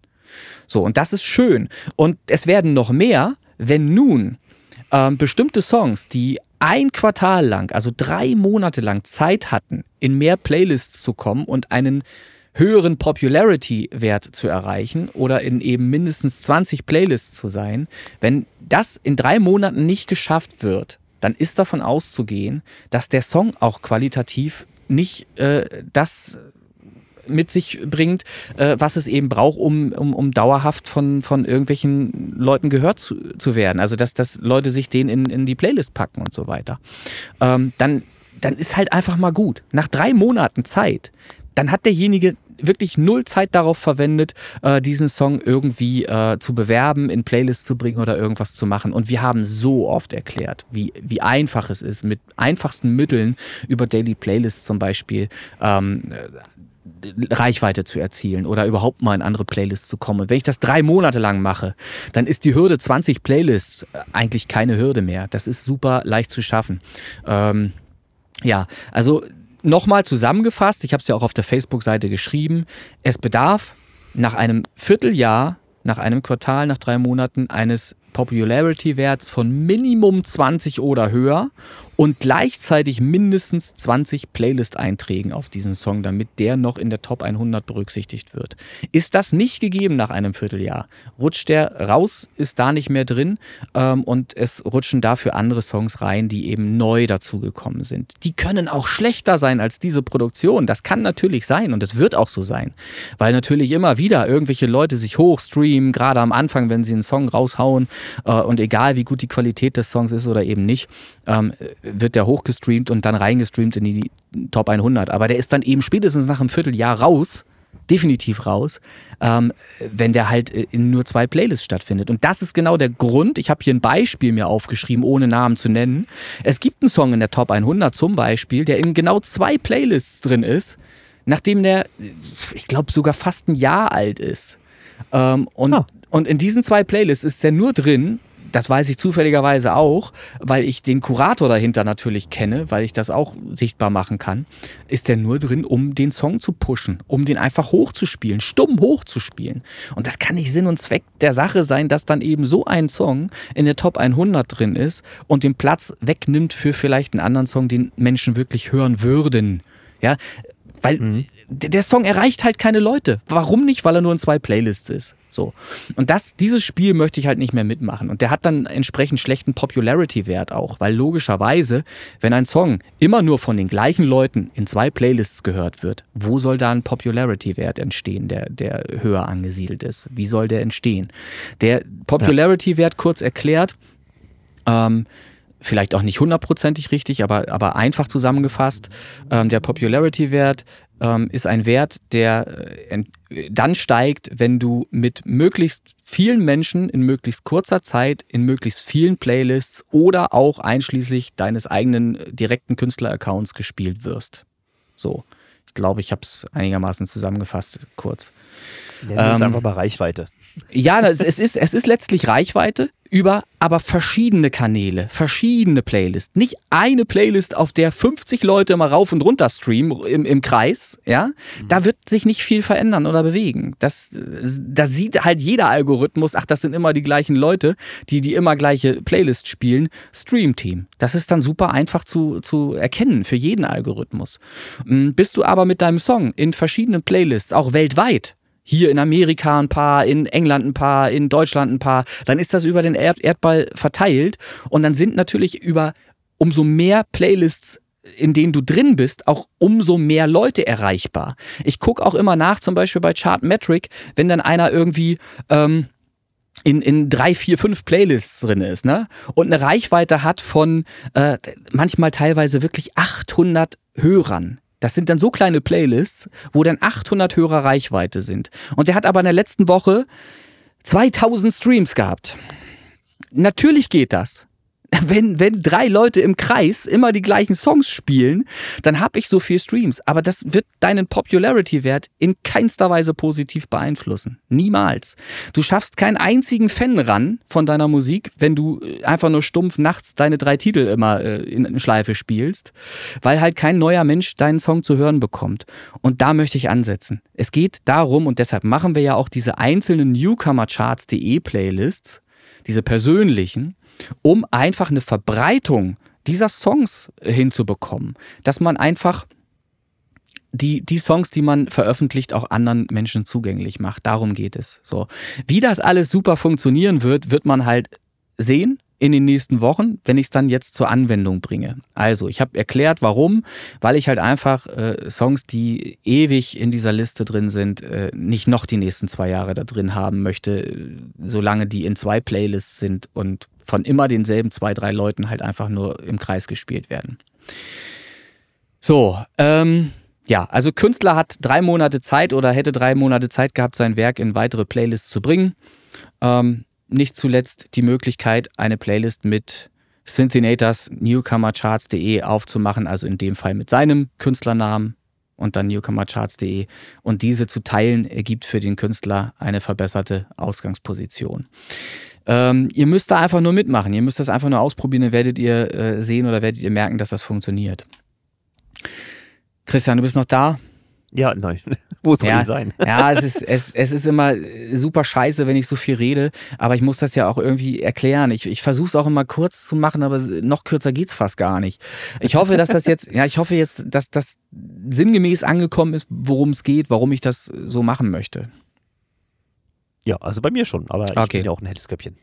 So, und das ist schön. Und es werden noch mehr, wenn nun ähm, bestimmte Songs, die ein Quartal lang, also drei Monate lang Zeit hatten, in mehr Playlists zu kommen und einen höheren Popularity-Wert zu erreichen oder in eben mindestens 20 Playlists zu sein, wenn das in drei Monaten nicht geschafft wird, dann ist davon auszugehen, dass der Song auch qualitativ nicht äh, das mit sich bringt, äh, was es eben braucht, um, um, um dauerhaft von, von irgendwelchen Leuten gehört zu, zu werden. Also dass, dass Leute sich den in, in die Playlist packen und so weiter. Ähm, dann, dann ist halt einfach mal gut. Nach drei Monaten Zeit, dann hat derjenige wirklich null Zeit darauf verwendet, äh, diesen Song irgendwie äh, zu bewerben, in Playlists zu bringen oder irgendwas zu machen. Und wir haben so oft erklärt, wie, wie einfach es ist, mit einfachsten Mitteln über Daily Playlists zum Beispiel ähm, Reichweite zu erzielen oder überhaupt mal in andere Playlists zu kommen. Wenn ich das drei Monate lang mache, dann ist die Hürde 20 Playlists eigentlich keine Hürde mehr. Das ist super leicht zu schaffen. Ähm, ja, also nochmal zusammengefasst, ich habe es ja auch auf der Facebook-Seite geschrieben, es bedarf nach einem Vierteljahr nach einem Quartal, nach drei Monaten eines Popularity-Werts von Minimum 20 oder höher und gleichzeitig mindestens 20 Playlist-Einträgen auf diesen Song, damit der noch in der Top 100 berücksichtigt wird. Ist das nicht gegeben nach einem Vierteljahr, rutscht der raus, ist da nicht mehr drin ähm, und es rutschen dafür andere Songs rein, die eben neu dazugekommen sind. Die können auch schlechter sein als diese Produktion. Das kann natürlich sein und es wird auch so sein, weil natürlich immer wieder irgendwelche Leute sich hochstreamen, gerade am Anfang, wenn sie einen Song raushauen äh, und egal wie gut die Qualität des Songs ist oder eben nicht, ähm, wird der hochgestreamt und dann reingestreamt in die Top 100. Aber der ist dann eben spätestens nach einem Vierteljahr raus, definitiv raus, ähm, wenn der halt in nur zwei Playlists stattfindet. Und das ist genau der Grund. Ich habe hier ein Beispiel mir aufgeschrieben, ohne Namen zu nennen. Es gibt einen Song in der Top 100 zum Beispiel, der in genau zwei Playlists drin ist, nachdem der, ich glaube, sogar fast ein Jahr alt ist. Ähm, und, ah. und in diesen zwei Playlists ist der nur drin, das weiß ich zufälligerweise auch, weil ich den Kurator dahinter natürlich kenne, weil ich das auch sichtbar machen kann, ist der nur drin, um den Song zu pushen, um den einfach hochzuspielen, stumm hochzuspielen. Und das kann nicht Sinn und Zweck der Sache sein, dass dann eben so ein Song in der Top 100 drin ist und den Platz wegnimmt für vielleicht einen anderen Song, den Menschen wirklich hören würden. Ja, weil mhm. der Song erreicht halt keine Leute. Warum nicht? Weil er nur in zwei Playlists ist. So. Und das, dieses Spiel möchte ich halt nicht mehr mitmachen. Und der hat dann entsprechend schlechten Popularity-Wert auch, weil logischerweise, wenn ein Song immer nur von den gleichen Leuten in zwei Playlists gehört wird, wo soll da ein Popularity-Wert entstehen, der, der höher angesiedelt ist? Wie soll der entstehen? Der Popularity-Wert, kurz erklärt, ähm, vielleicht auch nicht hundertprozentig richtig, aber, aber einfach zusammengefasst, ähm, der Popularity-Wert ähm, ist ein Wert, der äh, dann steigt, wenn du mit möglichst vielen Menschen in möglichst kurzer Zeit in möglichst vielen Playlists oder auch einschließlich deines eigenen äh, direkten Künstler-Accounts gespielt wirst. So. Ich glaube, ich habe es einigermaßen zusammengefasst, kurz. Ja, das ähm, ist einfach bei Reichweite. Ja, es ist, es ist letztlich Reichweite über aber verschiedene Kanäle, verschiedene Playlists. Nicht eine Playlist, auf der 50 Leute mal rauf und runter streamen im, im Kreis, ja. Mhm. Da wird sich nicht viel verändern oder bewegen. Das, da sieht halt jeder Algorithmus, ach, das sind immer die gleichen Leute, die die immer gleiche Playlist spielen. Stream-Team. Das ist dann super einfach zu, zu erkennen für jeden Algorithmus. Hm, bist du aber mit deinem Song in verschiedenen Playlists, auch weltweit, hier in Amerika ein paar, in England ein paar, in Deutschland ein paar, dann ist das über den Erd Erdball verteilt und dann sind natürlich über umso mehr Playlists in denen du drin bist, auch umso mehr Leute erreichbar. Ich gucke auch immer nach, zum Beispiel bei Chartmetric, wenn dann einer irgendwie ähm, in, in drei, vier, fünf Playlists drin ist, ne? Und eine Reichweite hat von äh, manchmal teilweise wirklich 800 Hörern. Das sind dann so kleine Playlists, wo dann 800 Hörer Reichweite sind. Und der hat aber in der letzten Woche 2000 Streams gehabt. Natürlich geht das wenn, wenn drei Leute im Kreis immer die gleichen Songs spielen, dann habe ich so viel Streams. Aber das wird deinen Popularity-Wert in keinster Weise positiv beeinflussen. Niemals. Du schaffst keinen einzigen Fan ran von deiner Musik, wenn du äh, einfach nur stumpf nachts deine drei Titel immer äh, in Schleife spielst, weil halt kein neuer Mensch deinen Song zu hören bekommt. Und da möchte ich ansetzen. Es geht darum, und deshalb machen wir ja auch diese einzelnen Newcomer-Charts.de Playlists, diese persönlichen, um einfach eine Verbreitung dieser Songs hinzubekommen, dass man einfach die, die Songs, die man veröffentlicht, auch anderen Menschen zugänglich macht. Darum geht es. So. Wie das alles super funktionieren wird, wird man halt sehen in den nächsten Wochen, wenn ich es dann jetzt zur Anwendung bringe. Also, ich habe erklärt, warum, weil ich halt einfach äh, Songs, die ewig in dieser Liste drin sind, äh, nicht noch die nächsten zwei Jahre da drin haben möchte, äh, solange die in zwei Playlists sind und von immer denselben zwei, drei Leuten halt einfach nur im Kreis gespielt werden. So, ähm, ja, also Künstler hat drei Monate Zeit oder hätte drei Monate Zeit gehabt, sein Werk in weitere Playlists zu bringen. Ähm, nicht zuletzt die Möglichkeit, eine Playlist mit Synthinators newcomercharts.de aufzumachen, also in dem Fall mit seinem Künstlernamen und dann newcomercharts.de und diese zu teilen ergibt für den Künstler eine verbesserte Ausgangsposition. Ähm, ihr müsst da einfach nur mitmachen. Ihr müsst das einfach nur ausprobieren, dann werdet ihr äh, sehen oder werdet ihr merken, dass das funktioniert. Christian, du bist noch da? Ja, nein. Wo soll ja, die sein? ja, es ist, es, es ist immer super scheiße, wenn ich so viel rede, aber ich muss das ja auch irgendwie erklären. Ich, ich versuche es auch immer kurz zu machen, aber noch kürzer geht's fast gar nicht. Ich hoffe, dass das jetzt, ja, ich hoffe jetzt, dass das sinngemäß angekommen ist, worum es geht, warum ich das so machen möchte. Ja, also bei mir schon, aber ich Okay. bin ja auch ein helles Köpfchen.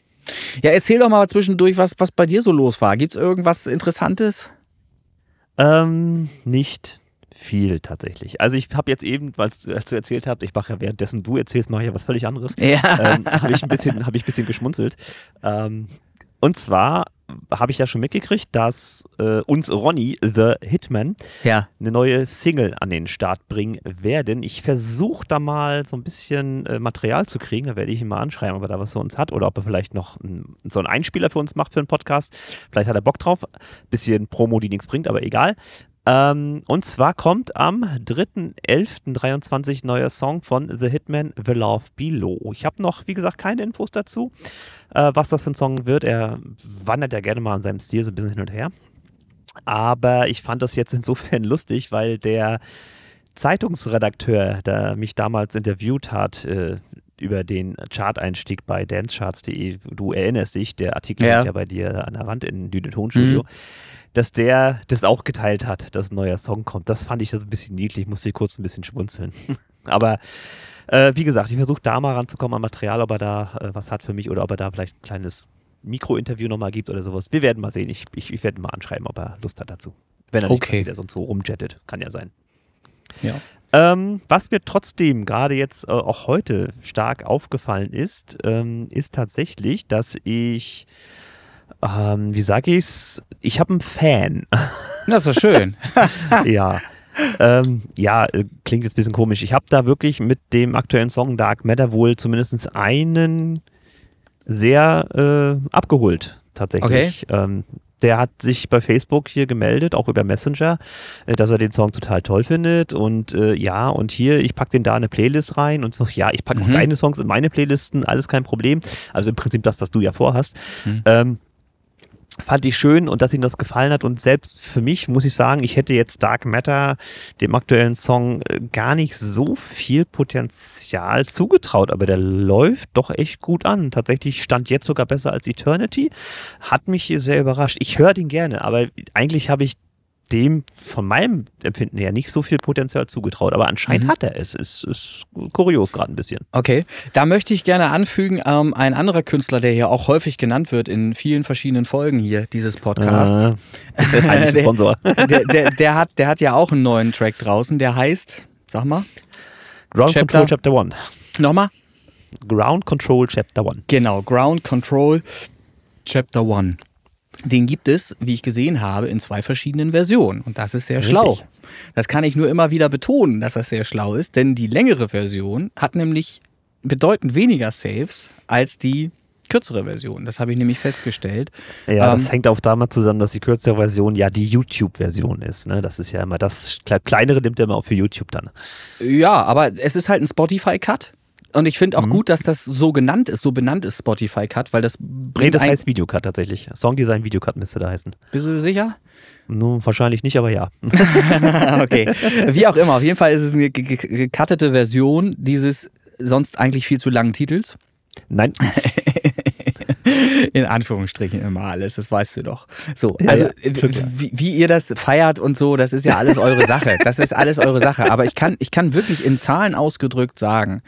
Ja, erzähl doch mal zwischendurch, was, was bei dir so los war. Gibt's irgendwas Interessantes? Ähm, nicht viel tatsächlich. Also ich habe jetzt eben, weil du erzählt habt, ich mache ja währenddessen du erzählst, mache ich ja was völlig anderes. Ja. ähm, habe ich ein bisschen, habe ich ein bisschen geschmunzelt. Ähm, und zwar habe ich ja schon mitgekriegt, dass äh, uns Ronny, The Hitman, ja. eine neue Single an den Start bringen werden. Ich versuche da mal so ein bisschen äh, Material zu kriegen. Da werde ich ihn mal anschreiben, ob er da was für uns hat oder ob er vielleicht noch ein, so einen Einspieler für uns macht für einen Podcast. Vielleicht hat er Bock drauf. Bisschen Promo, die nichts bringt, aber egal. Ähm, und zwar kommt am 3.11.23 neuer Song von The Hitman The Love Below. Ich habe noch, wie gesagt, keine Infos dazu, äh, was das für ein Song wird. Er wandert ja gerne mal in seinem Stil so ein bisschen hin und her. Aber ich fand das jetzt insofern lustig, weil der Zeitungsredakteur, der mich damals interviewt hat, äh, über den Chart-Einstieg bei dancecharts.de, du erinnerst dich, der Artikel Ja. ja bei dir an der Wand in Düne Tonstudio, dass der das auch geteilt hat, dass ein neuer Song kommt. Das fand ich so ein bisschen niedlich, musste ich kurz ein bisschen schmunzeln. Aber äh, wie gesagt, ich versuche da mal ranzukommen an Material, ob er da äh, was hat für mich oder ob er da vielleicht ein kleines Mikro-Interview nochmal gibt oder sowas. Wir werden mal sehen. Ich, ich, ich werde ihn mal anschreiben, ob er Lust hat dazu. Wenn er nicht Okay. wieder sonst so rumjettet. Kann ja sein. Ja. Ähm, was mir trotzdem gerade jetzt äh, auch heute stark aufgefallen ist, ähm, ist tatsächlich, dass ich, ähm, wie sage ich's, ich habe einen Fan. Das ist schön. ja. Ähm, ja, äh, klingt jetzt ein bisschen komisch. Ich habe da wirklich mit dem aktuellen Song Dark Matter wohl zumindest einen sehr äh, abgeholt, tatsächlich. Ähm, der hat sich bei Facebook hier gemeldet, auch über Messenger, äh, dass er den Song total toll findet und äh, ja, und hier, ich packe den da in eine Playlist rein und so, ja, ich packe auch Mhm. deine Songs in meine Playlisten, alles kein Problem. Also im Prinzip das, was du ja vorhast. Mhm. Ähm, fand ich schön und dass ihm das gefallen hat und selbst für mich muss ich sagen, ich hätte jetzt Dark Matter, dem aktuellen Song, äh, gar nicht so viel Potenzial zugetraut, aber der läuft doch echt gut an. Tatsächlich stand jetzt sogar besser als Eternity, hat mich sehr überrascht. Ich höre den gerne, aber eigentlich habe ich dem von meinem Empfinden her nicht so viel Potenzial zugetraut, aber anscheinend Mhm. hat er es. Es ist kurios gerade ein bisschen. Okay, da möchte ich gerne anfügen, ähm, ein anderer Künstler, der hier auch häufig genannt wird in vielen verschiedenen Folgen hier dieses Podcasts, Äh, heimlicher Sponsor. der, der, der, hat, der hat ja auch einen neuen Track draußen, der heißt, sag mal, Ground Chapter- Control Chapter 1. nochmal? Ground Control Chapter 1. Genau, Ground Control Chapter 1. Den gibt es, wie ich gesehen habe, in zwei verschiedenen Versionen. Und das ist sehr Richtig. schlau. Das kann ich nur immer wieder betonen, dass das sehr schlau ist, denn die längere Version hat nämlich bedeutend weniger Saves als die kürzere Version. Das habe ich nämlich festgestellt. Ja, Ähm, das hängt auch damit zusammen, dass die kürzere Version ja die YouTube-Version ist. Ne? Das ist ja immer das Kle- kleinere nimmt er immer auch für YouTube dann. Ja, aber es ist halt ein Spotify-Cut. Und ich finde auch Mhm. gut, dass das so genannt ist, so benannt ist Spotify-Cut, weil das Nee, bringt das ein- heißt Videocut tatsächlich. Songdesign Videocut müsste da heißen. Bist du sicher? Nun, wahrscheinlich nicht, aber ja. okay. Wie auch immer, auf jeden Fall ist es eine ge- ge- gecuttete Version dieses sonst eigentlich viel zu langen Titels. Nein, In Anführungsstrichen immer alles, das weißt du doch. So, also ja, ja. wie, wie ihr das feiert und so, das ist ja alles eure Sache. Das ist alles eure Sache. Aber ich kann, ich kann wirklich in Zahlen ausgedrückt sagen,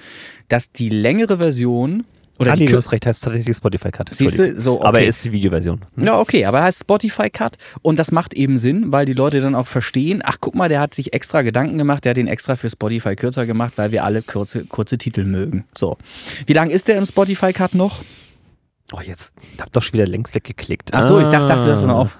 dass die längere Version oder ah, die nee, du hast recht, heißt tatsächlich Spotify Cut. Siehst du, so, okay. Aber er ist die Videoversion. Ja, okay, aber heißt Spotify Cut und das macht eben Sinn, weil die Leute dann auch verstehen, ach guck mal, der hat sich extra Gedanken gemacht, der hat den extra für Spotify kürzer gemacht, weil wir alle kurze, kurze Titel mögen. So. Wie lang ist der im Spotify Cut noch? Oh, jetzt hab doch schon wieder längst weggeklickt. Ach so, ich dachte, dachte das ist noch auf.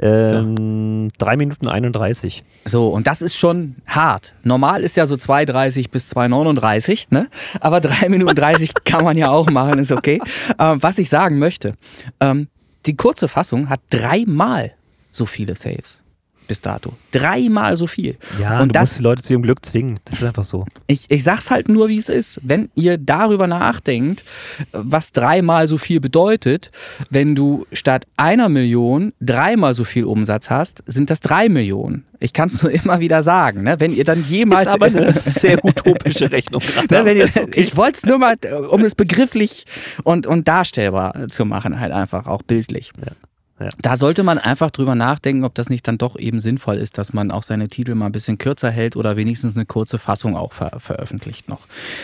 Ähm, 3 Minuten 31. So, und das ist schon hart. Normal ist ja so 2,30 bis 2,39, ne? Aber 3 Minuten 30 kann man ja auch machen, ist okay. Ähm, was ich sagen möchte, ähm, die kurze Fassung hat dreimal so viele Saves. Bis dato. Dreimal so viel. Ja, und du das, musst die Leute zu ihrem Glück zwingen. Das ist einfach so. Ich, ich sag's halt nur, wie es ist. Wenn ihr darüber nachdenkt, was dreimal so viel bedeutet, wenn du statt einer Million dreimal so viel Umsatz hast, sind das drei Millionen. Ich kann es nur immer wieder sagen, ne? wenn ihr dann jemals... Ist aber eine sehr utopische Rechnung. ne, wenn jetzt, ich wollte es nur mal, um es begrifflich und, und darstellbar zu machen, halt einfach auch bildlich. Ja. Ja. Da sollte man einfach drüber nachdenken, ob das nicht dann doch eben sinnvoll ist, dass man auch seine Titel mal ein bisschen kürzer hält oder wenigstens eine kurze Fassung auch ver veröffentlicht noch.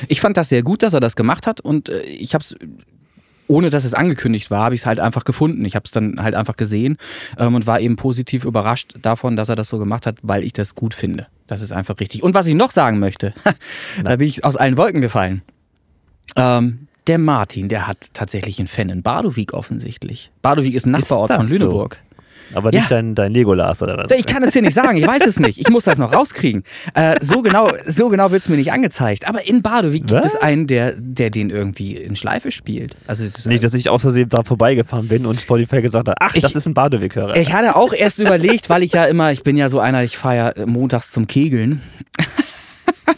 Ich fand das sehr gut, dass er das gemacht hat und äh, ich habe es ohne dass es angekündigt war, habe ich es halt einfach gefunden. Ich habe es dann halt einfach gesehen ähm, und war eben positiv überrascht davon, dass er das so gemacht hat, weil ich das gut finde. Das ist einfach richtig. Und was ich noch sagen möchte, da bin ich aus allen Wolken gefallen. Ähm, der Martin, der hat tatsächlich einen Fan in Badowik offensichtlich. Badowik ist ein Nachbarort ist von Lüneburg. So? Aber nicht ja. dein, dein Legolas oder was? Ich kann es dir nicht sagen, ich weiß es nicht. Ich muss das noch rauskriegen. Äh, so genau, so genau wird es mir nicht angezeigt. Aber in Badowik gibt es einen, der, der den irgendwie in Schleife spielt. Also es ist, nicht, dass ich aus Versehen da vorbeigefahren bin und Spotify gesagt hat, ach, ich, das ist ein Badowik-Hörer. Ich hatte auch erst überlegt, weil ich ja immer, ich bin ja so einer, ich fahre ja montags zum Kegeln.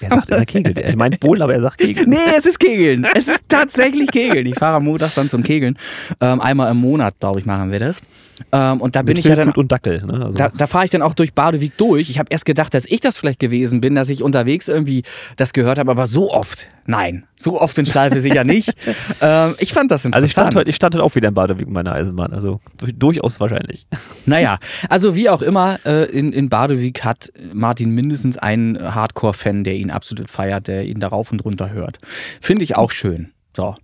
Er sagt immer Kegeln. Er meint Bohlen, aber er sagt Kegeln. Nee, es ist Kegeln. Es ist tatsächlich Kegeln. Ich fahre am Montags dann zum Kegeln. Ähm, einmal im Monat, glaube ich, machen wir das. Ähm, und da bin Mit ich ja dann. und Dackel, ne? also. Da, da fahre ich dann auch durch Badewig durch. Ich habe erst gedacht, dass ich das vielleicht gewesen bin, dass ich unterwegs irgendwie das gehört habe, aber so oft, nein, so oft in Schleife sicher nicht. ähm, ich fand das interessant. Also ich stand heute, ich stand heute auch wieder in Badewig mit meiner Eisenbahn, also durchaus wahrscheinlich. Naja, also wie auch immer, äh, in, in Badewig hat Martin mindestens einen Hardcore-Fan, der ihn absolut feiert, der ihn darauf und runter hört. Finde ich auch schön. So.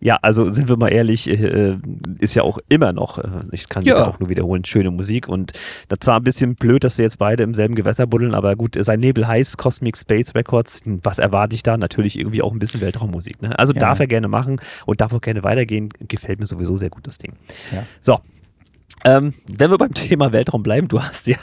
Ja, also sind wir mal ehrlich, äh, ist ja auch immer noch, äh, ich kann ja. auch nur wiederholen, schöne Musik und das war ein bisschen blöd, dass wir jetzt beide im selben Gewässer buddeln, aber gut, sein Nebel heißt Cosmic Space Records, was erwarte ich da? Natürlich irgendwie auch ein bisschen Weltraummmusik. Ne? Also ja. darf er gerne machen und darf auch gerne weitergehen, gefällt mir sowieso sehr gut das Ding. Ja. So, ähm, wenn wir beim Thema Weltraum bleiben, du hast ja,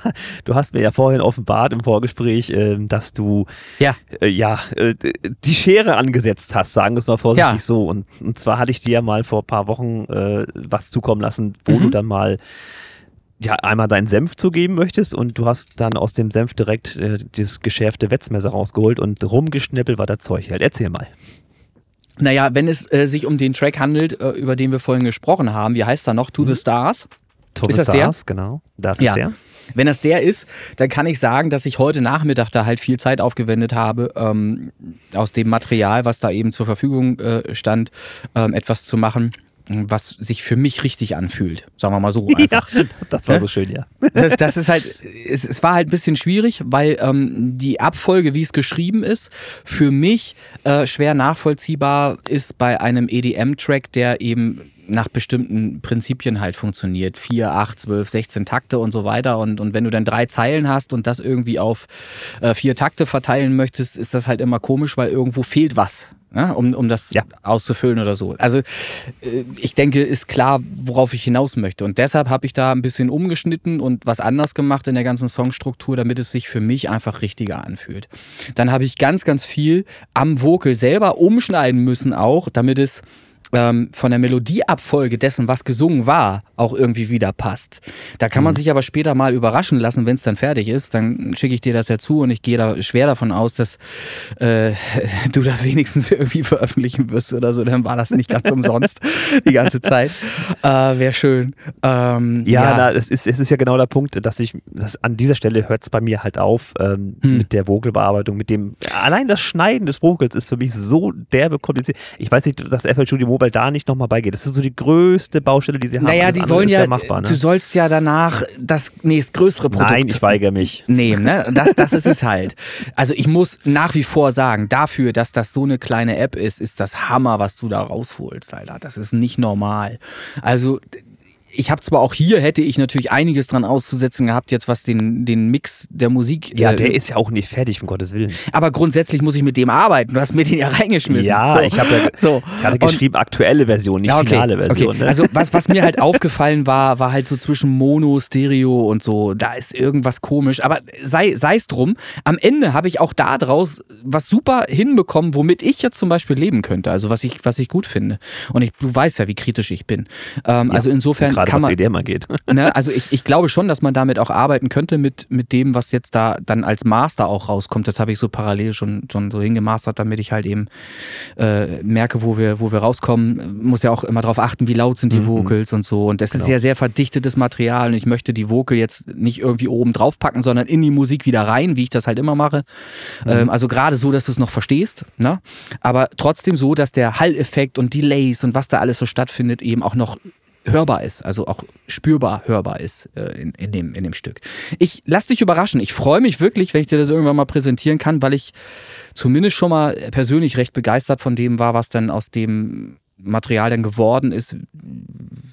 du hast mir ja vorhin offenbart im Vorgespräch, äh, dass du ja, äh, ja äh, die Schere angesetzt hast, sagen wir es mal vorsichtig ja. so. Und, und zwar hatte ich dir ja mal vor ein paar Wochen äh, was zukommen lassen, wo mhm. du dann mal ja einmal deinen Senf zugeben möchtest und du hast dann aus dem Senf direkt äh, dieses geschärfte Wetzmesser rausgeholt und rumgeschnippelt, was das Zeug hält. Erzähl mal. Naja, wenn es äh, sich um den Track handelt, über den wir vorhin gesprochen haben, wie heißt er noch? To mhm. the Stars. To ist das Stars, der? genau. Das ja. ist der. Wenn das der ist, dann kann ich sagen, dass ich heute Nachmittag da halt viel Zeit aufgewendet habe, ähm, aus dem Material, was da eben zur Verfügung äh, stand, ähm, etwas zu machen was sich für mich richtig anfühlt. Sagen wir mal so einfach. Ja, das war so schön, ja. Das, das ist halt, es, es, war halt ein bisschen schwierig, weil ähm, die Abfolge, wie es geschrieben ist, für mich äh, schwer nachvollziehbar ist bei einem EDM-Track, der eben nach bestimmten Prinzipien halt funktioniert. Vier, acht, zwölf, sechzehn Takte und so weiter. Und, und wenn du dann drei Zeilen hast und das irgendwie auf äh, vier Takte verteilen möchtest, ist das halt immer komisch, weil irgendwo fehlt was. Ne, um, um das ja. auszufüllen oder so. Also äh, ich denke, ist klar, worauf ich hinaus möchte. Und deshalb habe ich da ein bisschen umgeschnitten und was anders gemacht in der ganzen Songstruktur, damit es sich für mich einfach richtiger anfühlt. Dann habe ich ganz, ganz viel am Vocal selber umschneiden müssen auch, damit es ähm, von der Melodieabfolge dessen, was gesungen war, auch irgendwie wieder passt. Da kann man mhm. sich aber später mal überraschen lassen, wenn es dann fertig ist. Dann schicke ich dir das ja zu und ich gehe da schwer davon aus, dass äh, du das wenigstens irgendwie veröffentlichen wirst oder so. Dann war das nicht ganz umsonst die ganze Zeit. Äh, Wäre schön. Ähm, ja, ja. Na, es, ist, es ist ja genau der Punkt, dass ich, dass an dieser Stelle hört es bei mir halt auf ähm, hm. mit der Vogelbearbeitung, mit dem, allein das Schneiden des Vogels ist für mich so derbe kompliziert. Ich weiß nicht, dass FL Studio Mobile da nicht nochmal beigeht. Das ist so die größte Baustelle, die sie haben. Naja, die wollen ja, ja machbar, ne? du sollst ja danach das nächstgrößere Produkt Nein, ich weigere mich. Nehmen, ne? Das, das ist es halt. Also ich muss nach wie vor sagen, dafür, dass das so eine kleine App ist, ist das Hammer, was du da rausholst, Alter. Das ist nicht normal. Also ich habe zwar auch hier hätte ich natürlich einiges dran auszusetzen gehabt, jetzt was den, den Mix der Musik. Ja, äh, der ist ja auch nicht fertig, um Gottes Willen. Aber grundsätzlich muss ich mit dem arbeiten. Du hast mir den ja reingeschmissen. Ja, so. ich habe ja so. ich hatte geschrieben, Und, aktuelle Version, nicht ja, okay, finale Version. Okay. Ne? Also was, was mir halt aufgefallen war, war halt so zwischen Mono, Stereo und so, da ist irgendwas komisch. Aber sei es drum, am Ende habe ich auch da draus was super hinbekommen, womit ich jetzt zum Beispiel leben könnte. Also was ich, was ich gut finde. Und ich, du weißt ja, wie kritisch ich bin. Ähm, ja, also insofern gerade was EDM angeht. Ne, also ich, ich glaube schon, dass man damit auch arbeiten könnte mit, mit dem, was jetzt da dann als Master auch rauskommt. Das habe ich so parallel schon, schon so hingemastert, damit ich halt eben äh, merke, wo wir, wo wir rauskommen. Muss ja auch immer darauf achten, wie laut sind die mhm. Vocals und so. Und das genau. ist ja sehr verdichtetes Material und ich möchte die Vocal jetzt nicht irgendwie oben drauf packen, sondern in die Musik wieder rein, wie ich das halt immer mache. Mhm. Ähm, also gerade so, dass du es noch verstehst, ne? aber trotzdem so, dass der Hall-Effekt und Delays und was da alles so stattfindet, eben auch noch hörbar ist, also auch spürbar hörbar ist äh, in, in, dem, in dem Stück. Ich lass dich überraschen. Ich freue mich wirklich, wenn ich dir das irgendwann mal präsentieren kann, weil ich zumindest schon mal persönlich recht begeistert von dem war, was dann aus dem Material dann geworden ist,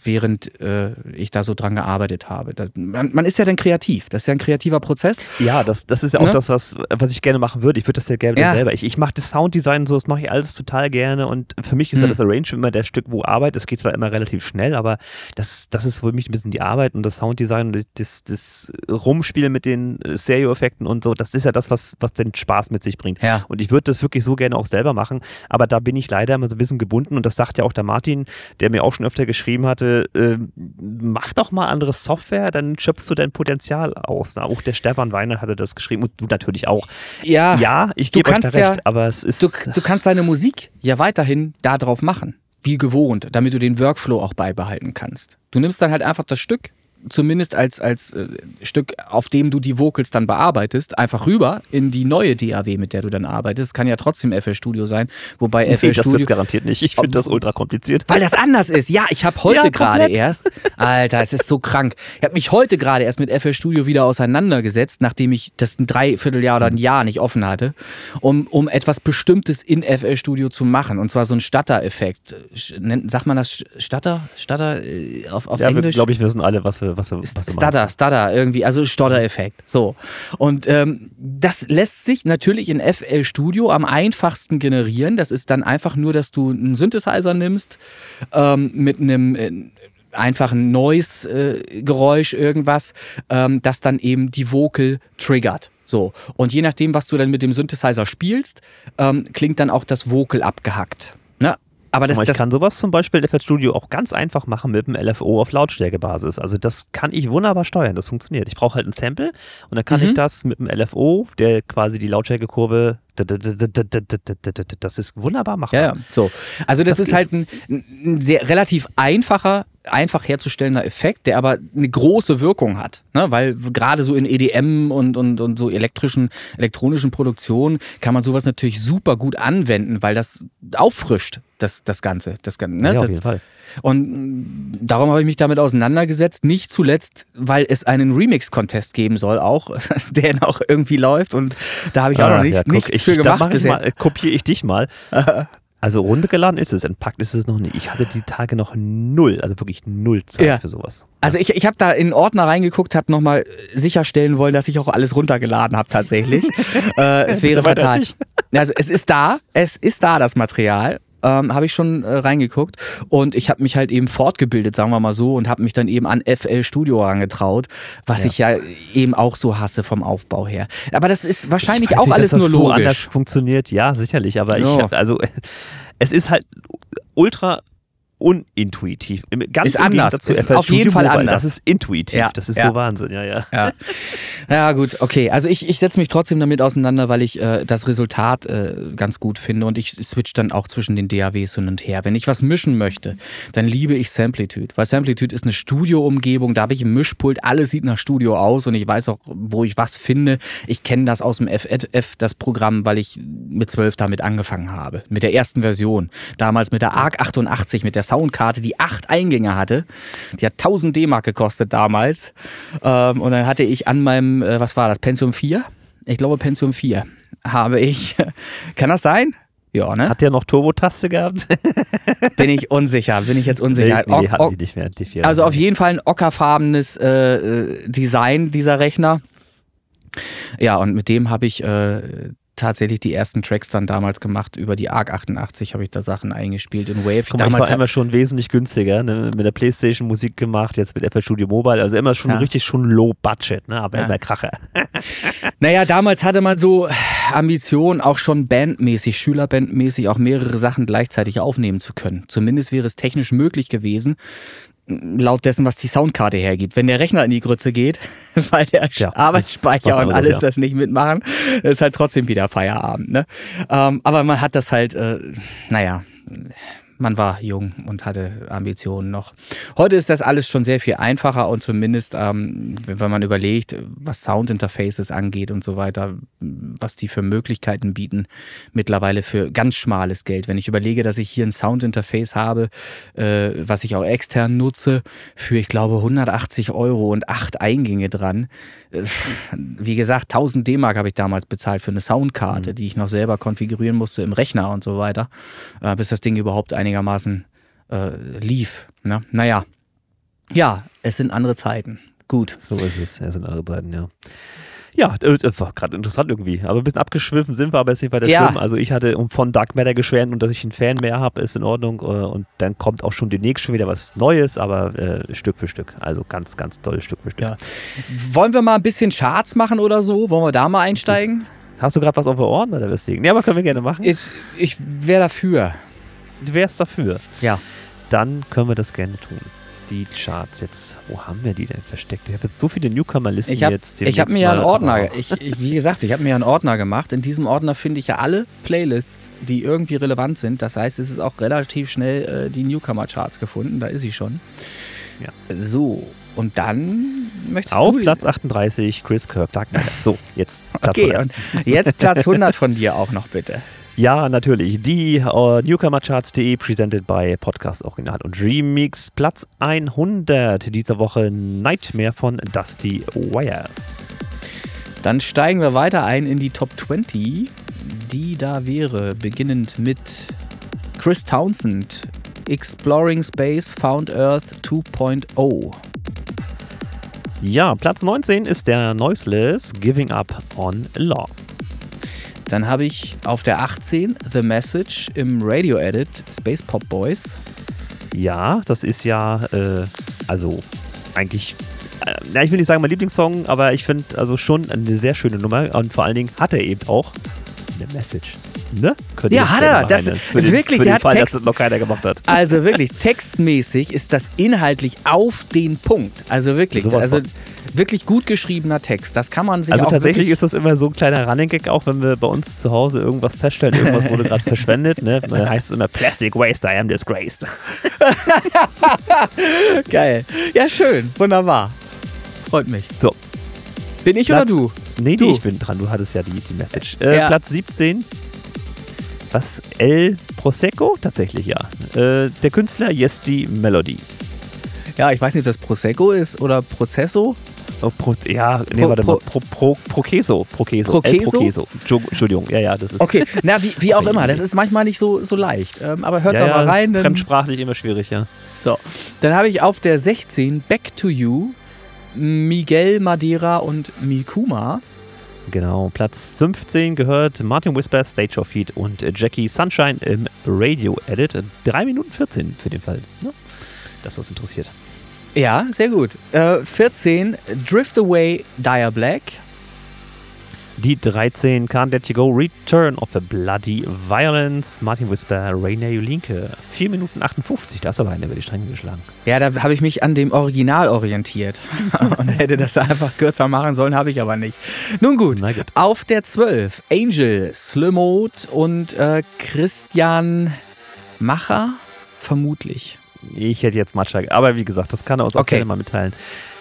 während äh, ich da so dran gearbeitet habe. Das, man, man, ist ja dann kreativ. Das ist ja ein kreativer Prozess. Ja, das, das ist ja auch ne? das, was, was ich gerne machen würde. Ich würde das ja gerne ja. selber. Ich, ich mache das Sounddesign so, das mache ich alles total gerne. Und für mich ist hm. ja das Arrangement immer der Stück, wo Arbeit. Es geht zwar immer relativ schnell, aber das, das ist für mich ein bisschen die Arbeit und das Sounddesign und das, das Rumspielen mit den Stereo-Effekten und so. Das ist ja das, was, was den Spaß mit sich bringt. Ja. Und ich würde das wirklich so gerne auch selber machen. Aber da bin ich leider immer so ein bisschen gebunden und das sagt sagt ja auch der Martin, der mir auch schon öfter geschrieben hatte, äh, mach doch mal andere Software, dann schöpfst du dein Potenzial aus. Auch der Stefan Weiner hatte das geschrieben und du natürlich auch. Ja, ja ich gebe euch da recht, ja, aber es ist... Du, du kannst deine Musik ja weiterhin da drauf machen wie gewohnt, damit du den Workflow auch beibehalten kannst. Du nimmst dann halt einfach das Stück, zumindest als, als äh, Stück, auf dem du die Vocals dann bearbeitest, einfach rüber in die neue DAW, mit der du dann arbeitest. Kann ja trotzdem FL Studio sein, wobei nee, FL Studio. Das garantiert nicht. Ich finde das ultra kompliziert. Weil das anders ist. Ja, ich habe heute ja, gerade erst. Alter, es ist so krank. Ich habe mich heute gerade erst mit FL Studio wieder auseinandergesetzt, nachdem ich das ein Dreivierteljahr oder ein Jahr nicht offen hatte, um, um etwas Bestimmtes in FL Studio zu machen. Und zwar so ein Stutter-Effekt. Sagt man das Stutter? Stutter äh, auf, auf ja, Englisch? glaube ich, wissen alle, was wir was, was Stutter, Stutter, irgendwie, also Stottereffekt. So. Und ähm, das lässt sich natürlich in FL Studio am einfachsten generieren. Das ist dann einfach nur, dass du einen Synthesizer nimmst ähm, mit einem äh, einfachen Noise-Geräusch, äh, irgendwas, ähm, das dann eben die Vocal triggert. So. Und je nachdem, was du dann mit dem Synthesizer spielst, ähm, klingt dann auch das Vocal abgehackt. Ne? Aber das, mal, ich das kann sowas zum Beispiel in FL Studio auch ganz einfach machen mit dem LFO auf Lautstärkebasis. Also das kann ich wunderbar steuern, das funktioniert. Ich brauche halt ein Sample und dann kann mhm. ich das mit dem LFO, der quasi die Lautstärkekurve das ist wunderbar machbar. Ja, so. Also das, das ist halt ein, ein, sehr relativ einfacher, einfach herzustellender Effekt, der aber eine große Wirkung hat. Ne? Weil gerade so in EDM und, und, und so elektrischen, elektronischen Produktionen kann man sowas natürlich super gut anwenden, weil das auffrischt, das, das Ganze. Das, ne? Ja, auf jeden Fall. Und darum habe ich mich damit auseinandergesetzt. Nicht zuletzt, weil es einen Remix-Contest geben soll, auch, der noch irgendwie läuft. Und da habe ich auch ah, noch nicht, ja, nichts ich, für gemacht. Da mal, kopiere ich dich mal. Also runtergeladen ist es, entpackt ist es noch nicht. Ich hatte die Tage noch null, also wirklich null Zeit ja. für sowas. Also ich, ich habe da in Ordner reingeguckt, habe nochmal sicherstellen wollen, dass ich auch alles runtergeladen habe tatsächlich. äh, es wäre fatal. Also es ist da, es ist da das Material ähm, habe ich schon äh, reingeguckt und ich habe mich halt eben fortgebildet, sagen wir mal so, und habe mich dann eben an FL Studio herangetraut, was ja. ich ja eben auch so hasse vom Aufbau her. Aber das ist wahrscheinlich auch nicht, alles nur logisch. So anders funktioniert, ja, sicherlich, aber ja. ich hab, also es ist halt ultra unintuitiv. Ganz ist anders. Dazu, ist auf jeden Fall Mobile. anders. Das ist intuitiv. Ja. Das ist ja. so Wahnsinn. Ja, ja. Ja, ja gut, okay. Also ich, ich setze mich trotzdem damit auseinander, weil ich äh, das Resultat äh, ganz gut finde und ich switch dann auch zwischen den DAWs hin und her. Wenn ich was mischen möchte, dann liebe ich Samplitude, weil Samplitude ist eine Studioumgebung. Da habe ich ein Mischpult, alles sieht nach Studio aus und ich weiß auch, wo ich was finde. Ich kenne das aus dem FF, das Programm, weil ich mit 12 damit angefangen habe. Mit der ersten Version. Damals mit der ARC 88, mit der Soundkarte, die acht Eingänge hatte. Die hat 1000 D-Mark gekostet damals. Ähm, und dann hatte ich an meinem, äh, was war das, Pentium 4? Ich glaube Pentium 4 habe ich. Kann das sein? Ja, ne? Hat der noch Turbo-Taste gehabt? bin ich unsicher, bin ich jetzt unsicher. Nee, nee hatten die nicht mehr. Die vier also auf jeden Fall ein ockerfarbenes äh, äh, Design dieser Rechner. Ja, und mit dem habe ich äh, tatsächlich die ersten Tracks dann damals gemacht. Über die ARC 88 habe ich da Sachen eingespielt in Wave. Guck mal, damals ich war immer schon wesentlich günstiger, ne? mit der Playstation Musik gemacht, jetzt mit FL Studio Mobile, also immer schon ja. richtig schon low budget, ne? aber ja. immer Kracher. naja, damals hatte man so Ambitionen, auch schon bandmäßig, Schülerbandmäßig auch mehrere Sachen gleichzeitig aufnehmen zu können. Zumindest wäre es technisch möglich gewesen laut dessen, was die Soundkarte hergibt. Wenn der Rechner in die Grütze geht, weil der ja, Arbeitsspeicher und alles ja. das nicht mitmachen, ist halt trotzdem wieder Feierabend. Ne? Ähm, aber man hat das halt, äh, naja, man war jung und hatte Ambitionen noch. Heute ist das alles schon sehr viel einfacher und zumindest, ähm, wenn man überlegt, was Soundinterfaces angeht und so weiter, was die für Möglichkeiten bieten, mittlerweile für ganz schmales Geld. Wenn ich überlege, dass ich hier ein Soundinterface habe, äh, was ich auch extern nutze, für ich glaube 180 Euro und acht Eingänge dran. Äh, wie gesagt, 1000 D-Mark habe ich damals bezahlt für eine Soundkarte, mhm. die ich noch selber konfigurieren musste im Rechner und so weiter, äh, bis das Ding überhaupt ein einigermaßen äh, lief. Ne? Naja, ja, es sind andere Zeiten. Gut. So ist es, es sind andere Zeiten, ja. Ja, äh, war gerade interessant irgendwie. Aber ein bisschen abgeschwiffen sind wir, aber ist nicht weiter ja. schlimm. Also ich hatte von Dark Matter geschwärmt und dass ich einen Fan mehr habe, ist in Ordnung. Äh, und dann kommt auch schon demnächst schon wieder was Neues, aber äh, Stück für Stück. Also ganz, ganz toll Stück für Stück. Ja. Wollen wir mal ein bisschen Charts machen oder so? Wollen wir da mal einsteigen? Das, hast du gerade was auf der Ohren oder weswegen? Ja, aber können wir gerne machen. Ich, ich wäre dafür du wärst dafür. Ja. Dann können wir das gerne tun. Die Charts jetzt, wo haben wir die denn versteckt? Ich habe jetzt so viele Newcomer-Listen jetzt. Ich habe mir ja einen Ordner, ich, ich, wie gesagt, ich habe mir ja einen Ordner gemacht. In diesem Ordner finde ich ja alle Playlists, die irgendwie relevant sind. Das heißt, es ist auch relativ schnell äh, die Newcomer-Charts gefunden. Da ist sie schon. Ja. So, und dann möchtest Auf du... Auf Platz 38 Chris Kirk, Dark Knight. So, jetzt Platz Okay, 100. und jetzt Platz 100 von dir auch noch bitte. Ja, natürlich. Die uh, Newcomercharts.de presented by Podcast Original und Remix. Platz 100 dieser Woche Nightmare von Dusty Wires. Dann steigen wir weiter ein in die Top 20, die da wäre, beginnend mit Chris Townsend, Exploring Space Found Earth 2.0. Ja, Platz 19 ist der Noiseless Giving Up on Love. Dann habe ich auf der 18 The Message im Radio Edit Space Pop Boys. Ja, das ist ja, äh, also eigentlich, äh, ja, ich will nicht sagen mein Lieblingssong, aber ich finde also schon eine sehr schöne Nummer und vor allen Dingen hat er eben auch eine Message. Ne? Ja, hat er. Das, für den, wirklich, für der hat Fall, Text, dass das noch keiner gemacht hat. Also wirklich, textmäßig ist das inhaltlich auf den Punkt. Also wirklich. Sowas also, von wirklich gut geschriebener Text. Das kann man sich Also auch tatsächlich ist das immer so ein kleiner Running Gag, auch wenn wir bei uns zu Hause irgendwas feststellen, irgendwas wurde gerade verschwendet. Ne? Dann heißt es immer Plastic Waste, I am disgraced. Geil. Ja, schön. Wunderbar. Freut mich. So. Bin ich Platz, oder du? Nee, du. nee, ich bin dran. Du hattest ja die, die Message. Äh, ja. Platz 17. Was? El Prosecco? Tatsächlich ja. Äh, der Künstler Yesti Melody. Ja, ich weiß nicht, ob das Prosecco ist oder Processo. Oh, pro, ja, nee, pro, warte mal. Pro, pro, Prokeso. Prokeso. Prokeso? Prokeso. Entschuldigung, ja, ja, das ist. Okay, na, wie, wie auch immer, das ist manchmal nicht so, so leicht. Ähm, aber hört ja, da mal rein. Ist fremdsprachlich immer schwierig, ja. So, dann habe ich auf der 16 Back to You Miguel Madeira und Mikuma. Genau, Platz 15 gehört Martin Whisper, Stage of Heat und Jackie Sunshine im Radio Edit. 3 Minuten 14 für den Fall, ne? dass das interessiert. Ja, sehr gut. Äh, 14, Drift Away, Dire Black. Die 13, Can't Let You Go, Return of a Bloody Violence, Martin Whisper, Rainer Julinke. 4 Minuten 58, da ist aber einer über die Stränge geschlagen. Ja, da habe ich mich an dem Original orientiert und hätte das einfach kürzer machen sollen, habe ich aber nicht. Nun gut, gut, auf der 12, Angel, Slimode und äh, Christian Macher, vermutlich. Ich hätte jetzt Matcha. Aber wie gesagt, das kann er uns auch okay. gerne mal mitteilen.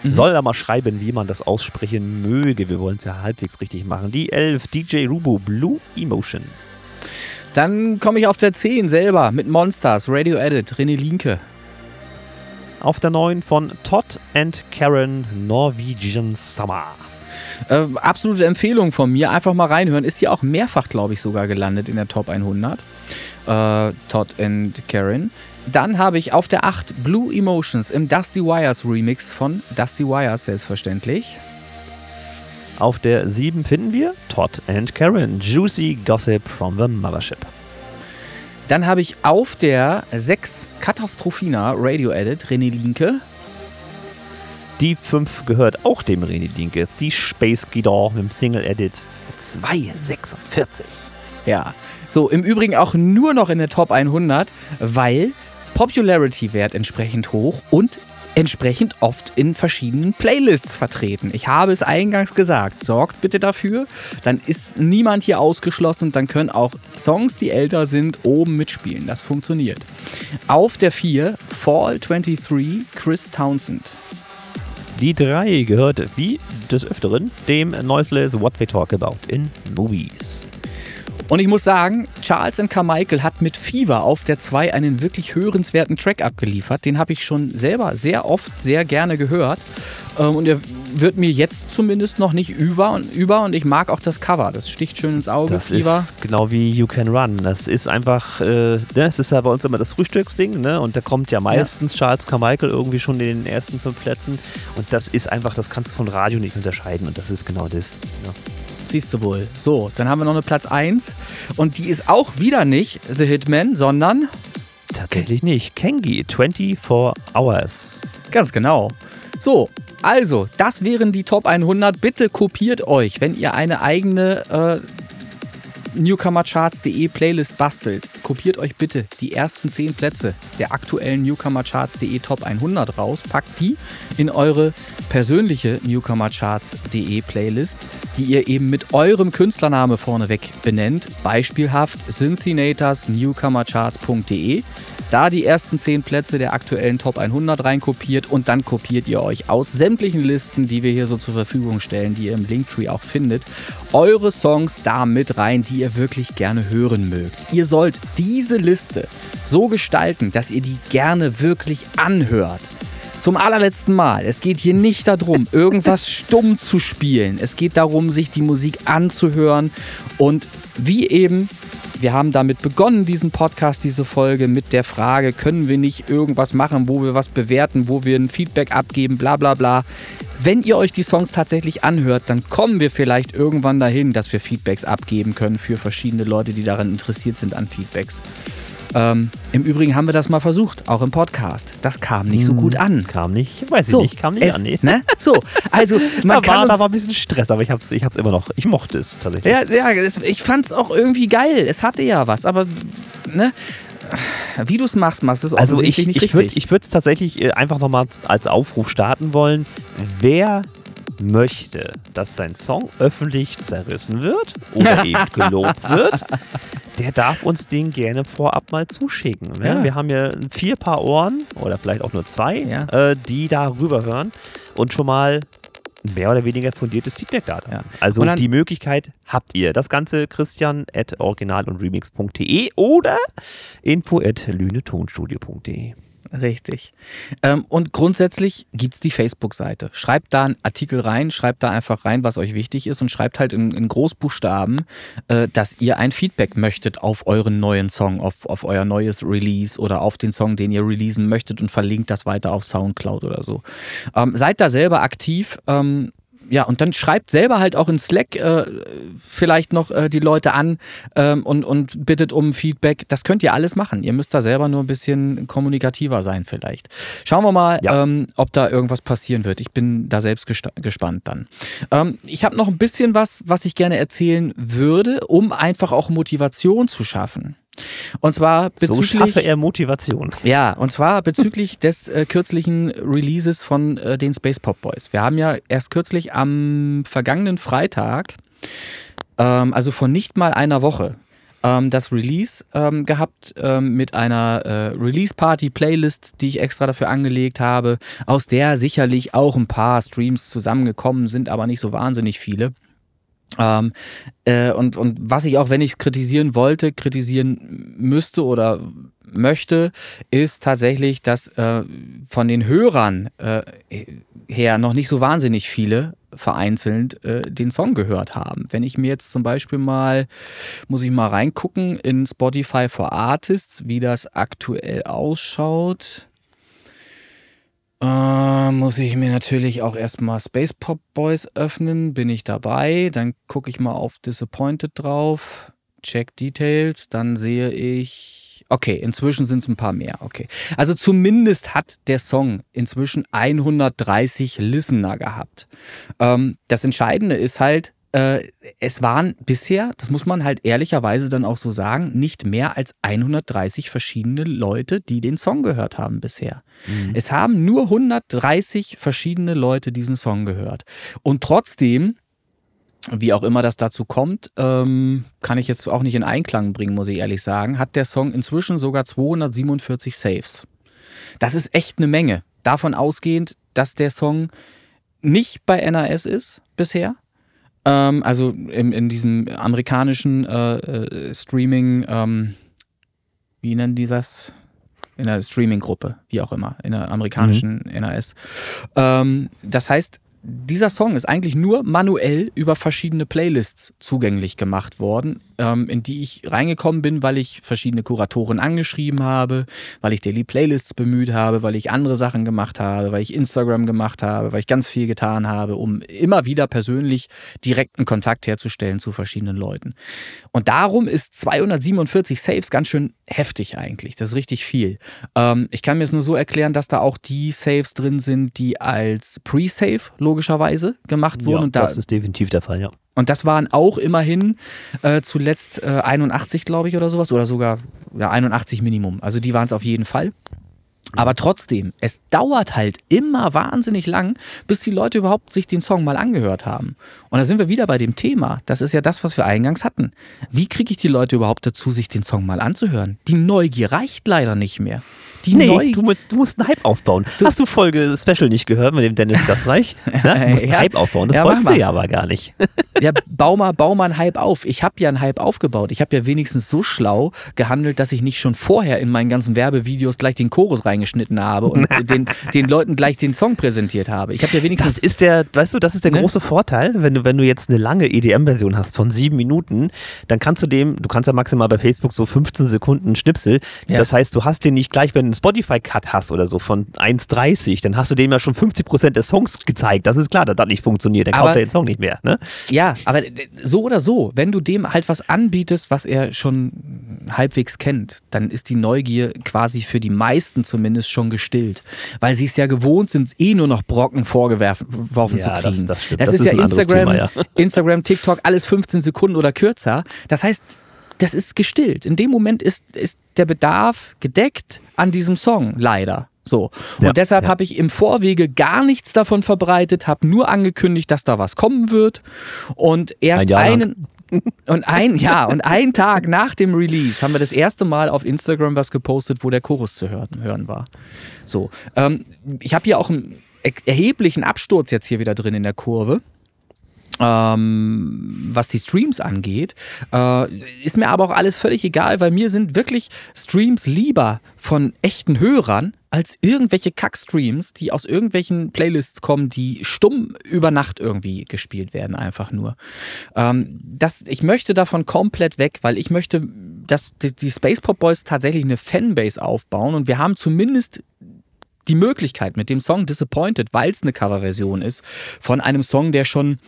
Mhm. Soll er mal schreiben, wie man das aussprechen möge. Wir wollen es ja halbwegs richtig machen. Die 11, DJ Rubo, Blue Emotions. Dann komme ich auf der 10 selber mit Monsters, Radio Edit, René Linke. Auf der 9 von Todd and Karen, Norwegian Summer. Äh, absolute Empfehlung von mir. Einfach mal reinhören. Ist ja auch mehrfach, glaube ich, sogar gelandet in der Top 100. Äh, Todd and Karen. Dann habe ich auf der 8 Blue Emotions im Dusty Wires Remix von Dusty Wires selbstverständlich. Auf der 7 finden wir Todd and Karen, Juicy Gossip from the Mothership. Dann habe ich auf der 6 Katastrophina Radio Edit René Linke. Die 5 gehört auch dem René Linke, ist die Space Guitar mit dem Single Edit 246. Ja, so im Übrigen auch nur noch in der Top 100, weil Popularity-Wert entsprechend hoch und entsprechend oft in verschiedenen Playlists vertreten. Ich habe es eingangs gesagt. Sorgt bitte dafür. Dann ist niemand hier ausgeschlossen und dann können auch Songs, die älter sind, oben mitspielen. Das funktioniert. Auf der 4 Fall 23 Chris Townsend. Die 3 gehört wie des Öfteren dem Noiseless What We Talk About in Movies. Und ich muss sagen, Charles and Carmichael hat mit Fever auf der 2 einen wirklich hörenswerten Track abgeliefert. Den habe ich schon selber sehr oft sehr gerne gehört. Ähm, und er wird mir jetzt zumindest noch nicht über und über und ich mag auch das Cover. Das sticht schön ins Auge. Das Fever. ist genau wie You Can Run. Das ist einfach, äh, das ist ja bei uns immer das Frühstücksding, ne? Und da kommt ja meistens ja. Charles Carmichael irgendwie schon in den ersten fünf Plätzen. Und das ist einfach, das kannst du von Radio nicht unterscheiden. Und das ist genau das. Ja. Siehst du wohl. So, dann haben wir noch eine Platz 1. Und die ist auch wieder nicht The Hitman, sondern. Tatsächlich nicht. Kengi, 24 Hours. Ganz genau. So, also, das wären die Top 100. Bitte kopiert euch, wenn ihr eine eigene äh, newcomercharts.de Playlist bastelt, kopiert euch bitte die ersten 10 Plätze der aktuellen newcomercharts.de Top 100 raus, packt die in eure persönliche newcomercharts.de Playlist, die ihr eben mit eurem Künstlername vorneweg benennt, beispielhaft synthinators newcomercharts.de da die ersten 10 Plätze der aktuellen Top 100 reinkopiert und dann kopiert ihr euch aus sämtlichen Listen, die wir hier so zur Verfügung stellen, die ihr im Linktree auch findet, eure Songs da mit rein, die ihr wirklich gerne hören mögt. Ihr sollt diese Liste so gestalten, dass ihr die gerne wirklich anhört. Zum allerletzten Mal. Es geht hier nicht darum, irgendwas stumm zu spielen. Es geht darum, sich die Musik anzuhören und wie eben wir haben damit begonnen, diesen Podcast, diese Folge mit der Frage, können wir nicht irgendwas machen, wo wir was bewerten, wo wir ein Feedback abgeben, bla bla bla. Wenn ihr euch die Songs tatsächlich anhört, dann kommen wir vielleicht irgendwann dahin, dass wir Feedbacks abgeben können für verschiedene Leute, die daran interessiert sind an Feedbacks. Ähm, Im Übrigen haben wir das mal versucht, auch im Podcast. Das kam nicht so hm, gut an. Kam nicht, weiß ich so, nicht, kam nicht es, an. Nee. Ne? So, also man da, war, da war ein bisschen Stress, aber ich hab's, ich hab's immer noch. Ich mochte es tatsächlich. Ja, ja es, ich fand's auch irgendwie geil. Es hatte ja was, aber ne? Wie du es machst, machst es also ich, nicht ich richtig. ich würde es tatsächlich äh, einfach nochmal als Aufruf starten wollen. Wer möchte, dass sein Song öffentlich zerrissen wird oder eben gelobt wird, der darf uns den gerne vorab mal zuschicken. Ne? Ja. Wir haben ja vier Paar Ohren oder vielleicht auch nur zwei, ja. äh, die da rüberhören und schon mal mehr oder weniger fundiertes Feedback da lassen. Ja. Also die Möglichkeit habt ihr. Das Ganze Christian at original und remix.de oder info at lünetonstudio.de. Richtig. Ähm, und grundsätzlich gibt es die Facebook-Seite. Schreibt da einen Artikel rein, schreibt da einfach rein, was euch wichtig ist und schreibt halt in, in Großbuchstaben, äh, dass ihr ein Feedback möchtet auf euren neuen Song, auf, auf euer neues Release oder auf den Song, den ihr releasen möchtet und verlinkt das weiter auf Soundcloud oder so. Ähm, seid da selber aktiv. Ja, und dann schreibt selber halt auch in Slack äh, vielleicht noch äh, die Leute an ähm, und, und bittet um Feedback. Das könnt ihr alles machen. Ihr müsst da selber nur ein bisschen kommunikativer sein vielleicht. Schauen wir mal, ja. ähm, ob da irgendwas passieren wird. Ich bin da selbst gespannt dann. Ähm, ich habe noch ein bisschen was, was ich gerne erzählen würde, um einfach auch Motivation zu schaffen. Und zwar bezüglich. So schaffe er Motivation. Ja, und zwar bezüglich des äh, kürzlichen Releases von äh, den Space Pop Boys. Wir haben ja erst kürzlich am vergangenen Freitag, ähm, also vor nicht mal einer Woche, ähm, das Release ähm, gehabt ähm, mit einer äh, Release-Party-Playlist, die ich extra dafür angelegt habe, aus der sicherlich auch ein paar Streams zusammengekommen sind, aber nicht so wahnsinnig viele. Ähm, äh, und, und was ich auch, wenn ich es kritisieren wollte, kritisieren müsste oder möchte, ist tatsächlich, dass äh, von den Hörern äh, her noch nicht so wahnsinnig viele vereinzelt äh, den Song gehört haben. Wenn ich mir jetzt zum Beispiel mal, muss ich mal reingucken in Spotify for Artists, wie das aktuell ausschaut. Äh, muss ich mir natürlich auch erstmal Space Pop Boys öffnen. Bin ich dabei. Dann gucke ich mal auf Disappointed drauf. Check Details. Dann sehe ich. Okay, inzwischen sind es ein paar mehr. Okay. Also zumindest hat der Song inzwischen 130 Listener gehabt. Ähm, das Entscheidende ist halt, äh, es waren bisher, das muss man halt ehrlicherweise dann auch so sagen, nicht mehr als 130 verschiedene Leute, die den Song gehört haben bisher. Mhm. Es haben nur 130 verschiedene Leute diesen Song gehört. Und trotzdem wie auch immer das dazu kommt, ähm, kann ich jetzt auch nicht in Einklang bringen, muss ich ehrlich sagen, hat der Song inzwischen sogar 247 Saves. Das ist echt eine Menge. Davon ausgehend, dass der Song nicht bei NAS ist bisher. Ähm, also in, in diesem amerikanischen äh, äh, Streaming, ähm, wie nennen die das? In der Streaming-Gruppe, wie auch immer, in der amerikanischen mhm. NAS. Ähm, das heißt, dieser Song ist eigentlich nur manuell über verschiedene Playlists zugänglich gemacht worden ähm, in die ich reingekommen bin, weil ich verschiedene Kuratoren angeschrieben habe, weil ich Daily Playlists bemüht habe, weil ich andere Sachen gemacht habe, weil ich Instagram gemacht habe, weil ich ganz viel getan habe, um immer wieder persönlich direkten Kontakt herzustellen zu verschiedenen Leuten. Und darum ist 247 Saves ganz schön heftig eigentlich. Das ist richtig viel. Ähm, ich kann mir es nur so erklären, dass da auch die Saves drin sind, die als Pre-Save logischerweise gemacht wurden. Ja, da, das ist definitiv der Fall, ja. Und das waren auch immerhin äh, zuletzt äh, 81, glaube ich, oder sowas. Oder sogar ja, 81 Minimum. Also die waren es auf jeden Fall. Aber trotzdem, es dauert halt immer wahnsinnig lang, bis die Leute überhaupt sich den Song mal angehört haben. Und da sind wir wieder bei dem Thema. Das ist ja das, was wir eingangs hatten. Wie kriege ich die Leute überhaupt dazu, sich den Song mal anzuhören? Die Neugier reicht leider nicht mehr. Die nee, neu du, du, musst einen Hype aufbauen. Du Hast du Folge Special nicht gehört mit dem Dennis Gassreich? ja, du musst einen ja, Hype aufbauen. Das ja, wolltest du ja aber gar nicht. ja, bau mal, bau mal einen Hype auf. Ich habe ja einen Hype aufgebaut. Ich habe ja wenigstens so schlau gehandelt, dass ich nicht schon vorher in meinen ganzen Werbevideos gleich den Chorus reingeschnitten habe und den, den Leuten gleich den Song präsentiert habe. Ich habe ja wenigstens. Das ist der, weißt du, das ist der ne? große Vorteil, wenn du, wenn du jetzt eine lange EDM-Version hast von sieben Minuten, dann kannst du dem, du kannst ja maximal bei Facebook so 15 Sekunden Schnipsel. Ja. Das heißt, du hast den nicht gleich, wenn einen Spotify-Cut hast oder so von 1,30, dann hast du dem ja schon 50 Prozent des Songs gezeigt. Das ist klar, dass das nicht funktioniert. Dann kauft er den Song nicht mehr. Ne? Ja, aber so oder so, wenn du dem halt was anbietest, was er schon halbwegs kennt, dann ist die Neugier quasi für die meisten zumindest schon gestillt. Weil sie es ja gewohnt sind, eh nur noch Brocken vorgeworfen ja, zu kriegen. Das, das, das, das ist, ist, ja Instagram, Thema, ja. Instagram, TikTok, alles 15 Sekunden oder kürzer. Das heißt, das ist gestillt. In dem Moment ist, ist der Bedarf gedeckt an diesem Song, leider. So. Und ja, deshalb ja. habe ich im Vorwege gar nichts davon verbreitet, habe nur angekündigt, dass da was kommen wird. Und erst Ein einen. Und ein, ja, und einen Tag nach dem Release haben wir das erste Mal auf Instagram was gepostet, wo der Chorus zu hören, hören war. So. Ähm, ich habe hier auch einen erheblichen Absturz jetzt hier wieder drin in der Kurve ähm, was die Streams angeht. Äh, ist mir aber auch alles völlig egal, weil mir sind wirklich Streams lieber von echten Hörern als irgendwelche Kack-Streams, die aus irgendwelchen Playlists kommen, die stumm über Nacht irgendwie gespielt werden, einfach nur. Ähm, das, ich möchte davon komplett weg, weil ich möchte, dass die, die Space Pop Boys tatsächlich eine Fanbase aufbauen und wir haben zumindest die Möglichkeit mit dem Song Disappointed, weil es eine Coverversion ist, von einem Song, der schon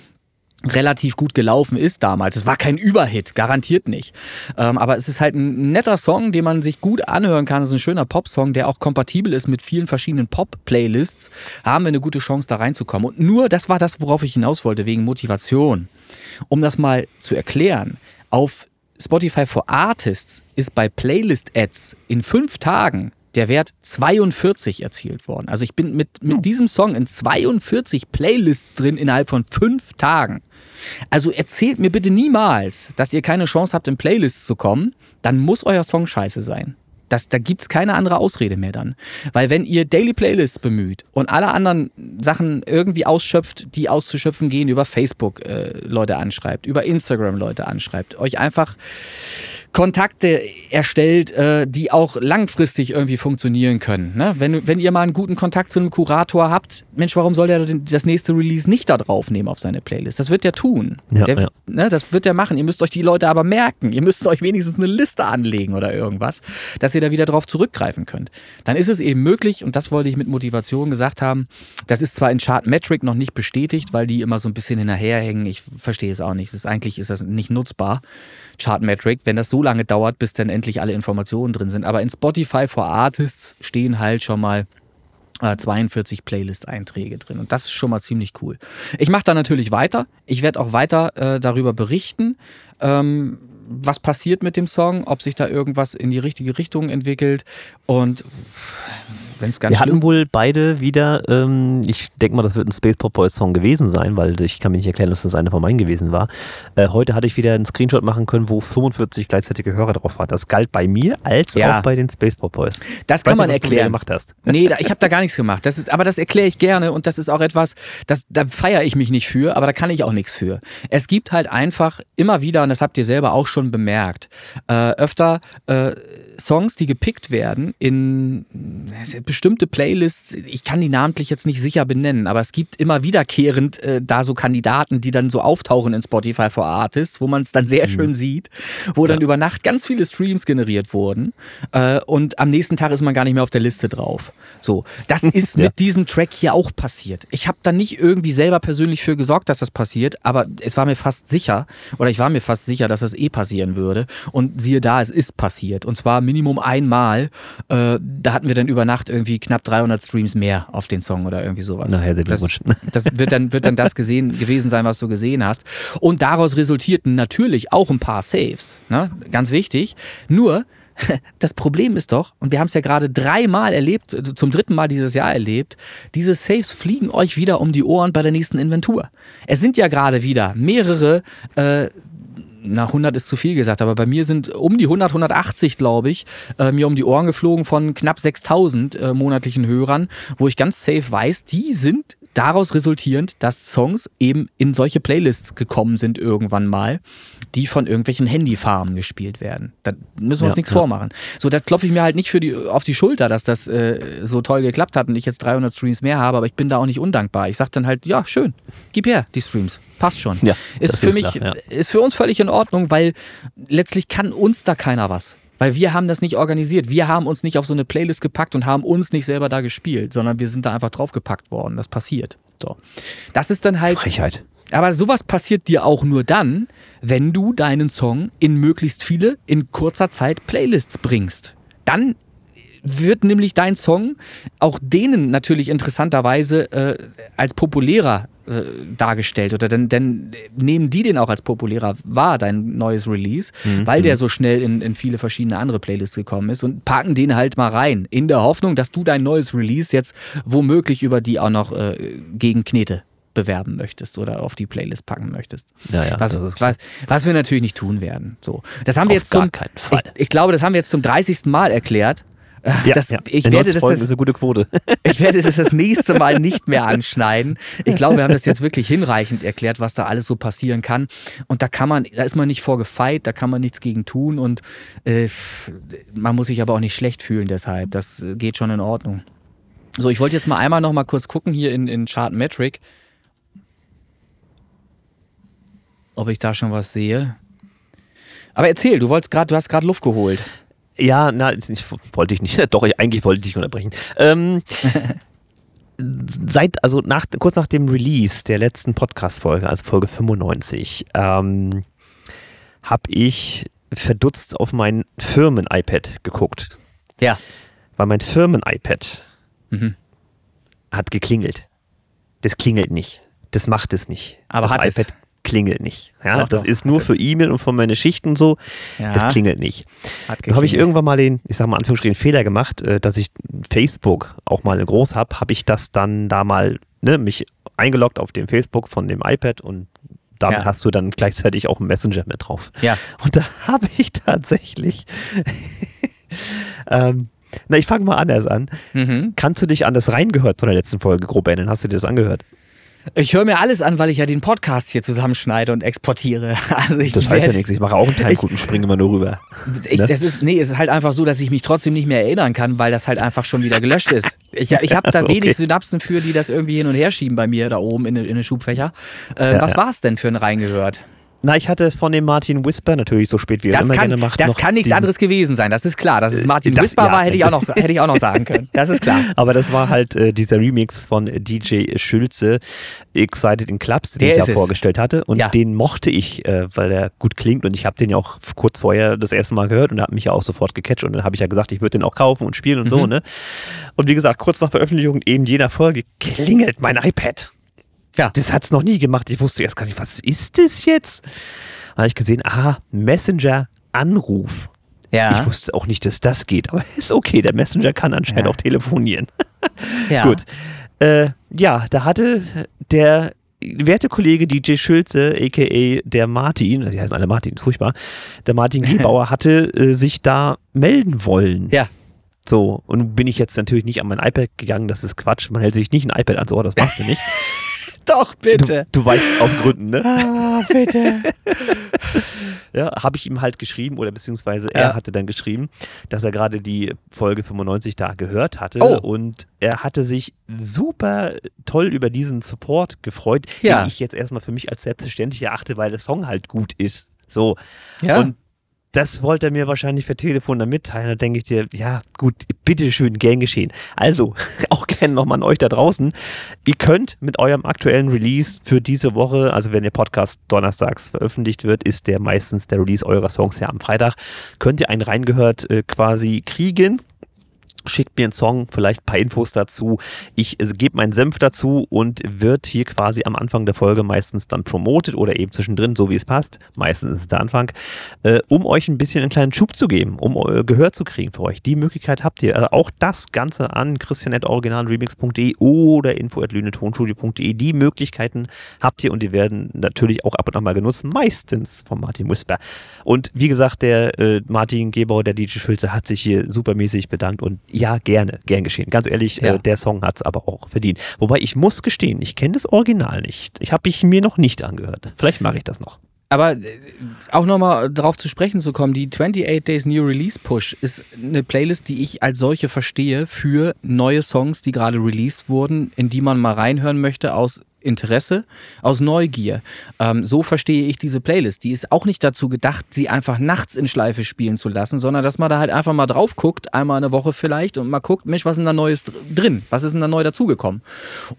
relativ gut gelaufen ist damals. Es war kein Überhit, garantiert nicht. Ähm, aber es ist halt ein netter Song, den man sich gut anhören kann. Es ist ein schöner Pop-Song, der auch kompatibel ist mit vielen verschiedenen Pop-Playlists. Haben wir eine gute Chance, da reinzukommen. Und nur das war das, worauf ich hinaus wollte, wegen Motivation. Um das mal zu erklären, auf Spotify for Artists ist bei Playlist-Ads in fünf Tagen der Wert 42 erzielt worden. Also ich bin mit, mit diesem Song in 42 Playlists drin innerhalb von fünf Tagen. Also erzählt mir bitte niemals, dass ihr keine Chance habt, in Playlists zu kommen. Dann muss euer Song scheiße sein. Das, da gibt es keine andere Ausrede mehr dann. Weil wenn ihr Daily Playlists bemüht und alle anderen Sachen irgendwie ausschöpft, die auszuschöpfen gehen, über Facebook äh, Leute anschreibt, über Instagram Leute anschreibt, euch einfach Kontakte erstellt, äh, die auch langfristig irgendwie funktionieren können. Ne? Wenn, wenn ihr mal einen guten Kontakt zu einem Kurator habt, Mensch, warum soll der das nächste Release nicht da drauf nehmen auf seine Playlist? Das wird der tun. Ja, der, ja. Ne, das wird der machen. Ihr müsst euch die Leute aber merken. Ihr müsst euch wenigstens eine Liste anlegen oder irgendwas, dass ihr da wieder drauf zurückgreifen könnt. Dann ist es eben möglich, und das wollte ich mit Motivation gesagt haben, das ist zwar in Chartmetric noch nicht bestätigt, weil die immer so ein bisschen hinterherhängen. Ich verstehe es auch nicht. Es ist, eigentlich ist das nicht nutzbar. Chartmetric, wenn das so lange dauert, bis dann endlich alle Informationen drin sind. Aber in Spotify for Artists stehen halt schon mal 42 Playlist-Einträge drin. Und das ist schon mal ziemlich cool. Ich mache da natürlich weiter. Ich werde auch weiter äh, darüber berichten, ähm, was passiert mit dem Song, ob sich da irgendwas in die richtige Richtung entwickelt. Und wenn es ganz Wir hatten wohl beide wieder, ähm, ich denke mal, das wird ein Space Pop Boys Song gewesen sein, weil ich kann mir nicht erklären, dass das einer von meinen gewesen war. Äh, heute hatte ich wieder einen Screenshot machen können, wo 45 gleichzeitige Hörer drauf waren. Das galt bei mir als ja. auch bei den Space Pop Boys. Das kann man nicht, erklären. Du gemacht hast. Nee, da, ich habe da gar nichts gemacht. Das ist, aber das erkläre ich gerne und das ist auch etwas, das, da feiere ich mich nicht für, aber da kann ich auch nichts für. Es gibt halt einfach immer wieder, und das habt ihr selber auch schon bemerkt, äh, öfter äh, Songs, die gepickt werden in äh, bestimmte Playlists. Ich kann die namentlich jetzt nicht sicher benennen, aber es gibt immer wiederkehrend äh, da so Kandidaten, die dann so auftauchen in Spotify for Artists, wo man es dann sehr mhm. schön sieht, wo ja. dann über Nacht ganz viele Streams generiert wurden äh, und am nächsten Tag ist man gar nicht mehr auf der Liste drauf. So, das ist ja. mit diesem Track hier auch passiert. Ich habe da nicht irgendwie selber persönlich für gesorgt, dass das passiert, aber es war mir fast sicher oder ich war mir fast sicher, dass das eh passieren würde und siehe da, es ist passiert und zwar Minimum einmal. Äh, da hatten wir dann über Nacht irgendwie knapp 300 Streams mehr auf den Song oder irgendwie sowas. Na, herzlichen Glückwunsch. Das, das wird dann, wird dann das gesehen, gewesen sein, was du gesehen hast. Und daraus resultierten natürlich auch ein paar Saves. Ne? Ganz wichtig. Nur, das Problem ist doch, und wir haben es ja gerade dreimal erlebt, zum dritten Mal dieses Jahr erlebt, diese Saves fliegen euch wieder um die Ohren bei der nächsten Inventur. Es sind ja gerade wieder mehrere äh, na 100 ist zu viel gesagt, aber bei mir sind um die 100, 180, glaube ich, äh, mir um die Ohren geflogen von knapp 6000 äh, monatlichen Hörern, wo ich ganz safe weiß, die sind daraus resultierend, dass Songs eben in solche Playlists gekommen sind irgendwann mal, die von irgendwelchen Handyfarmen gespielt werden. Da müssen wir uns ja, nichts ja. vormachen. So, da klopfe ich mir halt nicht für die, auf die Schulter, dass das äh, so toll geklappt hat und ich jetzt 300 Streams mehr habe, aber ich bin da auch nicht undankbar. Ich sage dann halt, ja, schön, gib her die Streams. Passt schon. Ja, ist für ist mich, klar, ist für uns völlig in Ordnung, weil letztlich kann uns da keiner was. Weil wir haben das nicht organisiert. Wir haben uns nicht auf so eine Playlist gepackt und haben uns nicht selber da gespielt, sondern wir sind da einfach draufgepackt worden. Das passiert. So. Das ist dann halt. Frechheit. Aber sowas passiert dir auch nur dann, wenn du deinen Song in möglichst viele, in kurzer Zeit Playlists bringst. Dann wird nämlich dein Song auch denen natürlich interessanterweise äh, als populärer äh, dargestellt oder dann, dann nehmen die den auch als populärer wahr, dein neues Release, mhm. weil der mhm. so schnell in, in viele verschiedene andere Playlists gekommen ist und packen den halt mal rein, in der Hoffnung, dass du dein neues Release jetzt womöglich über die auch noch äh, gegen Knete bewerben möchtest oder auf die Playlist packen möchtest. Ja, ja, was, was, was, wir natürlich nicht tun werden. So. Das haben wir jetzt zum, ich, ich, glaube, das haben wir jetzt zum 30. Mal erklärt. Ja, das, ja. Ich, werde das, das, ist eine gute Quote. ich werde das das nächste Mal nicht mehr anschneiden. Ich glaube, wir haben das jetzt wirklich hinreichend erklärt, was da alles so passieren kann. Und da kann man, da ist man nicht vorgefeit, da kann man nichts gegen tun und äh, man muss sich aber auch nicht schlecht fühlen deshalb. Das äh, geht schon in Ordnung. So, ich wollte jetzt mal einmal noch mal kurz gucken hier in, in Chartmetric, ob ich da schon was sehe. Aber erzähl, du wolltest gerade, du hast gerade Luft geholt. Ja, na, ich, wollte ich nicht. Doch, ich, eigentlich wollte ich dich unterbrechen. Ähm, seit, also nach, kurz nach dem Release der letzten Podcast-Folge, also Folge 95, ähm, habe ich verdutzt auf mein Firmen-iPad geguckt. Ja. Weil mein Firmen-iPad mhm. hat geklingelt. Das klingelt nicht. Das macht es nicht. Aber das hat iPad es klingelt nicht. Ja, doch, das doch, ist nur für E-Mail und von meine Schichten so. Ja. Das klingelt nicht. Dann habe ich irgendwann mal den, ich sage mal Anführungsstrichen, Fehler gemacht, äh, dass ich Facebook auch mal groß habe, habe ich das dann da mal, ne, mich eingeloggt auf dem Facebook von dem iPad und damit ja. hast du dann gleichzeitig auch einen Messenger mit drauf. Ja. Und da habe ich tatsächlich, ähm, na, ich fange mal anders an. Mhm. Kannst du dich an das reingehört von der letzten Folge grob erinnern? Hast du dir das angehört? Ich höre mir alles an, weil ich ja den Podcast hier zusammenschneide und exportiere. Also ich das weiß ja nichts. Ich mache auch einen Teilguten, springe immer nur rüber. Ich, ne? das ist, nee, es ist halt einfach so, dass ich mich trotzdem nicht mehr erinnern kann, weil das halt einfach schon wieder gelöscht ist. Ich, ich habe da wenig okay. Synapsen für, die das irgendwie hin und her schieben bei mir da oben in, in den Schubfächer. Äh, ja, was ja. war es denn für ein reingehört? Na, ich hatte von dem Martin Whisper natürlich so spät wie er immer kann, gerne macht. Das kann nichts diesen, anderes gewesen sein, das ist klar. Dass es äh, Martin das, Whisper ja, war, hätte ich, auch noch, hätte ich auch noch sagen können. Das ist klar. Aber das war halt äh, dieser Remix von DJ Schülze, Excited in Clubs, den Der ich da es. vorgestellt hatte. Und Ja. den mochte ich, äh, weil er gut klingt. Und ich habe den ja auch kurz vorher das erste Mal gehört und er hat mich ja auch sofort gecatcht. Und dann habe ich ja gesagt, ich würde den auch kaufen und spielen und so. Mhm. Ne? Und wie gesagt, kurz nach Veröffentlichung eben jener Folge klingelt mein iPad. Ja. Das hat's noch nie gemacht. Ich wusste erst gar nicht, was ist das jetzt? Habe ich gesehen, aha, Messenger-Anruf. Ich Ja. wusste auch nicht, dass das geht, aber ist okay. Der Messenger kann anscheinend Ja. auch telefonieren. ja. Gut. Äh, ja, da hatte der werte Kollege DJ Schulze, a.k.a. der Martin, die heißen alle Martin, ist furchtbar, der Martin Giebauer hatte äh, sich da melden wollen. Ja. So, und bin ich jetzt natürlich nicht an mein iPad gegangen, das ist Quatsch. Man hält sich nicht ein iPad ans Ohr, das machst du nicht. Doch, Du, bitte. du weißt aus Gründen, ne? Ah, bitte. Ja, habe ich ihm halt geschrieben oder beziehungsweise Ja. er hatte dann geschrieben, dass er gerade die Folge 95 da gehört hatte Oh. und er hatte sich super toll über diesen Support gefreut, Ja. den ich jetzt erstmal für mich als selbstverständlich erachte, weil der Song halt gut ist. So. Ja. Und das wollte er mir wahrscheinlich per Telefon dann mitteilen. Da denke ich dir, ja, gut, bitteschön, gern geschehen. Also, auch gerne nochmal an euch da draußen. Ihr könnt mit eurem aktuellen Release für diese Woche, also wenn der Podcast donnerstags veröffentlicht wird, ist der meistens der Release eurer Songs ja am Freitag, könnt ihr einen reingehört äh, quasi kriegen. Schickt mir einen Song, vielleicht ein paar Infos dazu. Ich äh, gebe meinen Senf dazu und wird hier quasi am Anfang der Folge meistens dann promotet oder eben zwischendrin, so wie es passt. Meistens ist es der Anfang, äh, um euch ein bisschen einen kleinen Schub zu geben, um euer Gehör zu kriegen für euch. Die Möglichkeit habt ihr. Also auch das Ganze an christian.originalremix.de oder info.lünetonstudio.de. Die Möglichkeiten habt ihr und die werden natürlich auch ab und an mal genutzt, meistens von Martin Whisper. Und wie gesagt, der äh, Martin Gebauer, der DJ Schulze, hat sich hier supermäßig bedankt und ja, gerne, gern geschehen. Ganz ehrlich, Ja. äh, der Song hat es aber auch verdient. Wobei ich muss gestehen, ich kenne das Original nicht. Ich habe ich mir noch nicht angehört. Vielleicht mache ich das noch. Aber äh, auch nochmal darauf zu sprechen zu kommen, die 28 Days New Release Push ist eine Playlist, die ich als solche verstehe für neue Songs, die gerade released wurden, in die man mal reinhören möchte aus Interesse, aus Neugier. Ähm, so verstehe ich diese Playlist. Die ist auch nicht dazu gedacht, sie einfach nachts in Schleife spielen zu lassen, sondern dass man da halt einfach mal drauf guckt, einmal eine Woche vielleicht, und mal guckt, Mensch, was ist denn da Neues dr- drin? Was ist denn da neu dazugekommen?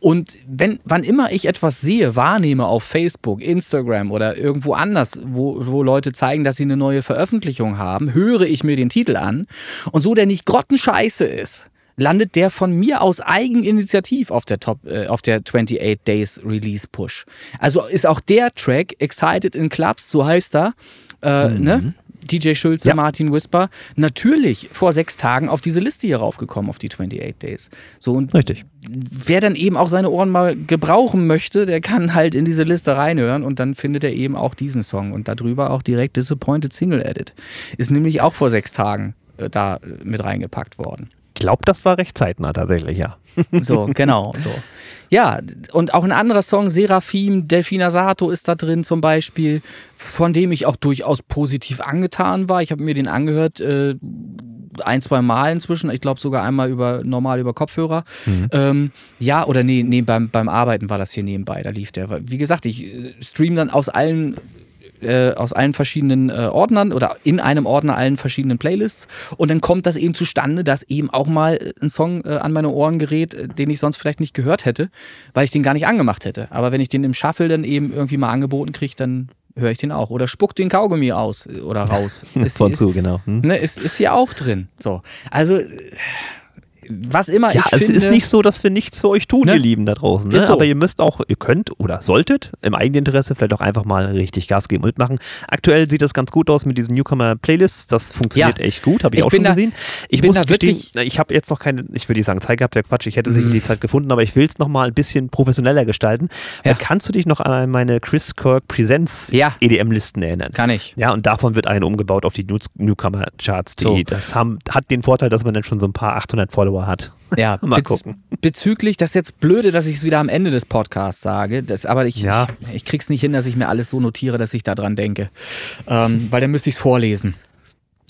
Und wenn, wann immer ich etwas sehe, wahrnehme auf Facebook, Instagram oder irgendwo anders, wo, wo Leute zeigen, dass sie eine neue Veröffentlichung haben, höre ich mir den Titel an und so der nicht grottenscheiße ist, landet der von mir aus Eigeninitiativ auf der Top, äh, auf der 28 Days Release Push. Also ist auch der Track Excited in Clubs, so heißt er, äh, ne? DJ Schulze, Ja. Martin Whisper, natürlich vor sechs Tagen auf diese Liste hier raufgekommen, auf die 28 Days. So, und Richtig. wer dann eben auch seine Ohren mal gebrauchen möchte, der kann halt in diese Liste reinhören und dann findet er eben auch diesen Song und darüber auch direkt Disappointed Single Edit. Ist nämlich auch vor sechs Tagen äh, da äh, mit reingepackt worden. Ich glaube, das war recht zeitnah tatsächlich, ja. So, genau, so. Ja, und auch ein anderer Song, Seraphim, Delfina Sato ist da drin zum Beispiel, von dem ich auch durchaus positiv angetan war. Ich habe mir den angehört, äh, ein, zwei Mal inzwischen, ich glaube sogar einmal über normal über Kopfhörer. Ähm, ja, oder nee, nee beim, beim Arbeiten war das hier nebenbei, da lief der. Wie gesagt, ich äh, stream dann aus allen äh, aus allen verschiedenen äh, Ordnern oder in einem Ordner allen verschiedenen Playlists und dann kommt das eben zustande, dass eben auch mal ein Song äh, an meine Ohren gerät, äh, den ich sonst vielleicht nicht gehört hätte, weil ich den gar nicht angemacht hätte. Aber wenn ich den im Shuffle dann eben irgendwie mal angeboten kriege, dann höre ich den auch. Oder spuckt den Kaugummi aus äh, oder raus. Ist, Von ist, zu, genau. Hm? ne, ist, ist hier auch drin. So. Also, äh, was immer Ja, ich es finde. ist nicht so, dass wir nichts für euch tun, Ne? ihr Lieben da draußen. Ne? So. Aber ihr müsst auch, ihr könnt oder solltet im Eigeninteresse vielleicht auch einfach mal richtig Gas geben und mitmachen. Aktuell sieht das ganz gut aus mit diesen Newcomer-Playlists. Das funktioniert Ja. echt gut, habe ich, Ich auch schon da- gesehen. Ich muss gestehen, ich habe jetzt noch keine, ich würde nicht sagen Zeit gehabt, der Quatsch, ich hätte sicher Mhm. die Zeit gefunden, aber ich will es nochmal ein bisschen professioneller gestalten. Ja. Kannst du dich noch an meine Chris Kirk Presents Ja. EDM-Listen erinnern? Kann ich. Ja, und davon wird eine umgebaut auf die News- Newcomer-Charts.de. So. Das haben, hat den Vorteil, dass man dann schon so ein paar 800 Follower hat. Ja, Mal gucken. Bezüglich, das ist jetzt blöde, dass ich es wieder am Ende des Podcasts sage, das, aber ich, Ja. ich, ich krieg's nicht hin, dass ich mir alles so notiere, dass ich da dran denke. Ähm, weil dann müsste ich es vorlesen.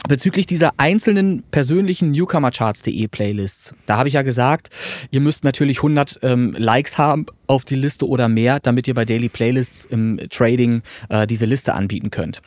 Bezüglich dieser einzelnen persönlichen Newcomercharts.de Playlists, da habe ich ja gesagt, ihr müsst natürlich 100 ähm, Likes haben auf die Liste oder mehr, damit ihr bei Daily Playlists im Trading äh, diese Liste anbieten könnt.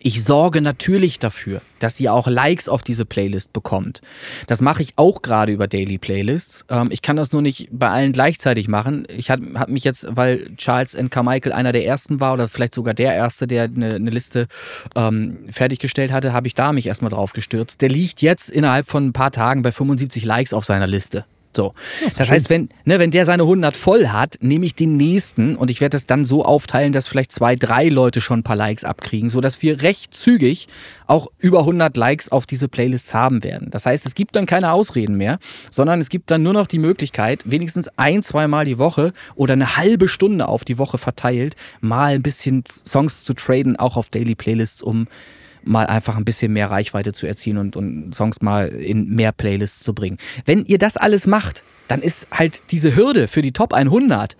Ich sorge natürlich dafür, dass ihr auch Likes auf diese Playlist bekommt. Das mache ich auch gerade über Daily Playlists. Ähm, ich kann das nur nicht bei allen gleichzeitig machen. Ich habe hab mich jetzt, weil Charles N. Carmichael einer der ersten war oder vielleicht sogar der erste, der eine, eine Liste ähm, fertiggestellt hatte, habe ich da mich erstmal drauf gestürzt. Der liegt jetzt innerhalb von ein paar Tagen bei 75 Likes auf seiner Liste. So. Das, das heißt, wenn, ne, wenn der seine 100 voll hat, nehme ich den nächsten und ich werde das dann so aufteilen, dass vielleicht zwei, drei Leute schon ein paar Likes abkriegen, sodass wir recht zügig auch über 100 Likes auf diese Playlists haben werden. Das heißt, es gibt dann keine Ausreden mehr, sondern es gibt dann nur noch die Möglichkeit, wenigstens ein, zweimal die Woche oder eine halbe Stunde auf die Woche verteilt, mal ein bisschen Songs zu traden, auch auf Daily Playlists, um mal einfach ein bisschen mehr Reichweite zu erzielen und, und Songs mal in mehr Playlists zu bringen. Wenn ihr das alles macht, dann ist halt diese Hürde für die Top 100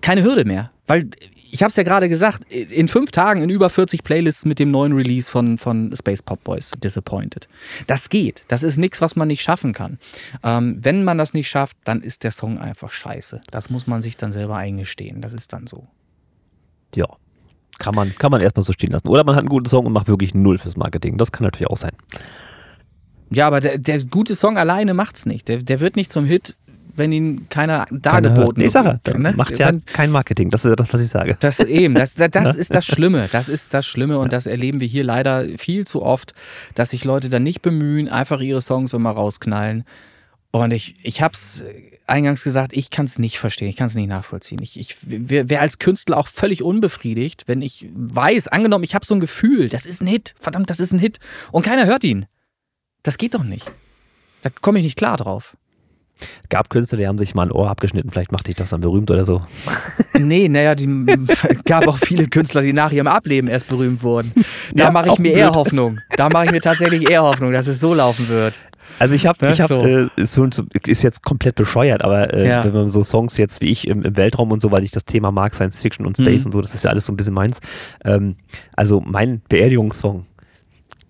keine Hürde mehr. Weil ich habe es ja gerade gesagt, in fünf Tagen in über 40 Playlists mit dem neuen Release von, von Space Pop Boys, Disappointed. Das geht. Das ist nichts, was man nicht schaffen kann. Ähm, wenn man das nicht schafft, dann ist der Song einfach scheiße. Das muss man sich dann selber eingestehen. Das ist dann so. Ja, kann man, kann man erstmal so stehen lassen. Oder man hat einen guten Song und macht wirklich null fürs Marketing. Das kann natürlich auch sein. Ja, aber der, der gute Song alleine macht's nicht. Der, der wird nicht zum Hit, wenn ihn keiner dargeboten hat. Nee, Sache, ne? macht ja Dann, kein Marketing. Das ist das, was ich sage. Das eben, das, das, das ist das Schlimme. Das ist das Schlimme und das erleben wir hier leider viel zu oft, dass sich Leute dann nicht bemühen, einfach ihre Songs immer rausknallen. Und ich, ich hab's eingangs gesagt, ich kann es nicht verstehen, ich kann es nicht nachvollziehen. Ich, ich wäre als Künstler auch völlig unbefriedigt, wenn ich weiß, angenommen, ich habe so ein Gefühl, das ist ein Hit, verdammt, das ist ein Hit und keiner hört ihn. Das geht doch nicht. Da komme ich nicht klar drauf. Gab Künstler, die haben sich mal ein Ohr abgeschnitten, vielleicht macht dich das dann berühmt oder so. Nee, naja, die gab auch viele Künstler, die nach ihrem Ableben erst berühmt wurden. Da ja, mache ich mir blöd. eher Hoffnung. Da mache ich mir tatsächlich eher Hoffnung, dass es so laufen wird. Also ich habe, ich habe, so. äh, ist jetzt komplett bescheuert, aber äh, ja. wenn man so Songs jetzt wie ich im, im, Weltraum und so, weil ich das Thema mag, Science Fiction und Space mhm. und so, das ist ja alles so ein bisschen meins. Ähm, also mein Beerdigungssong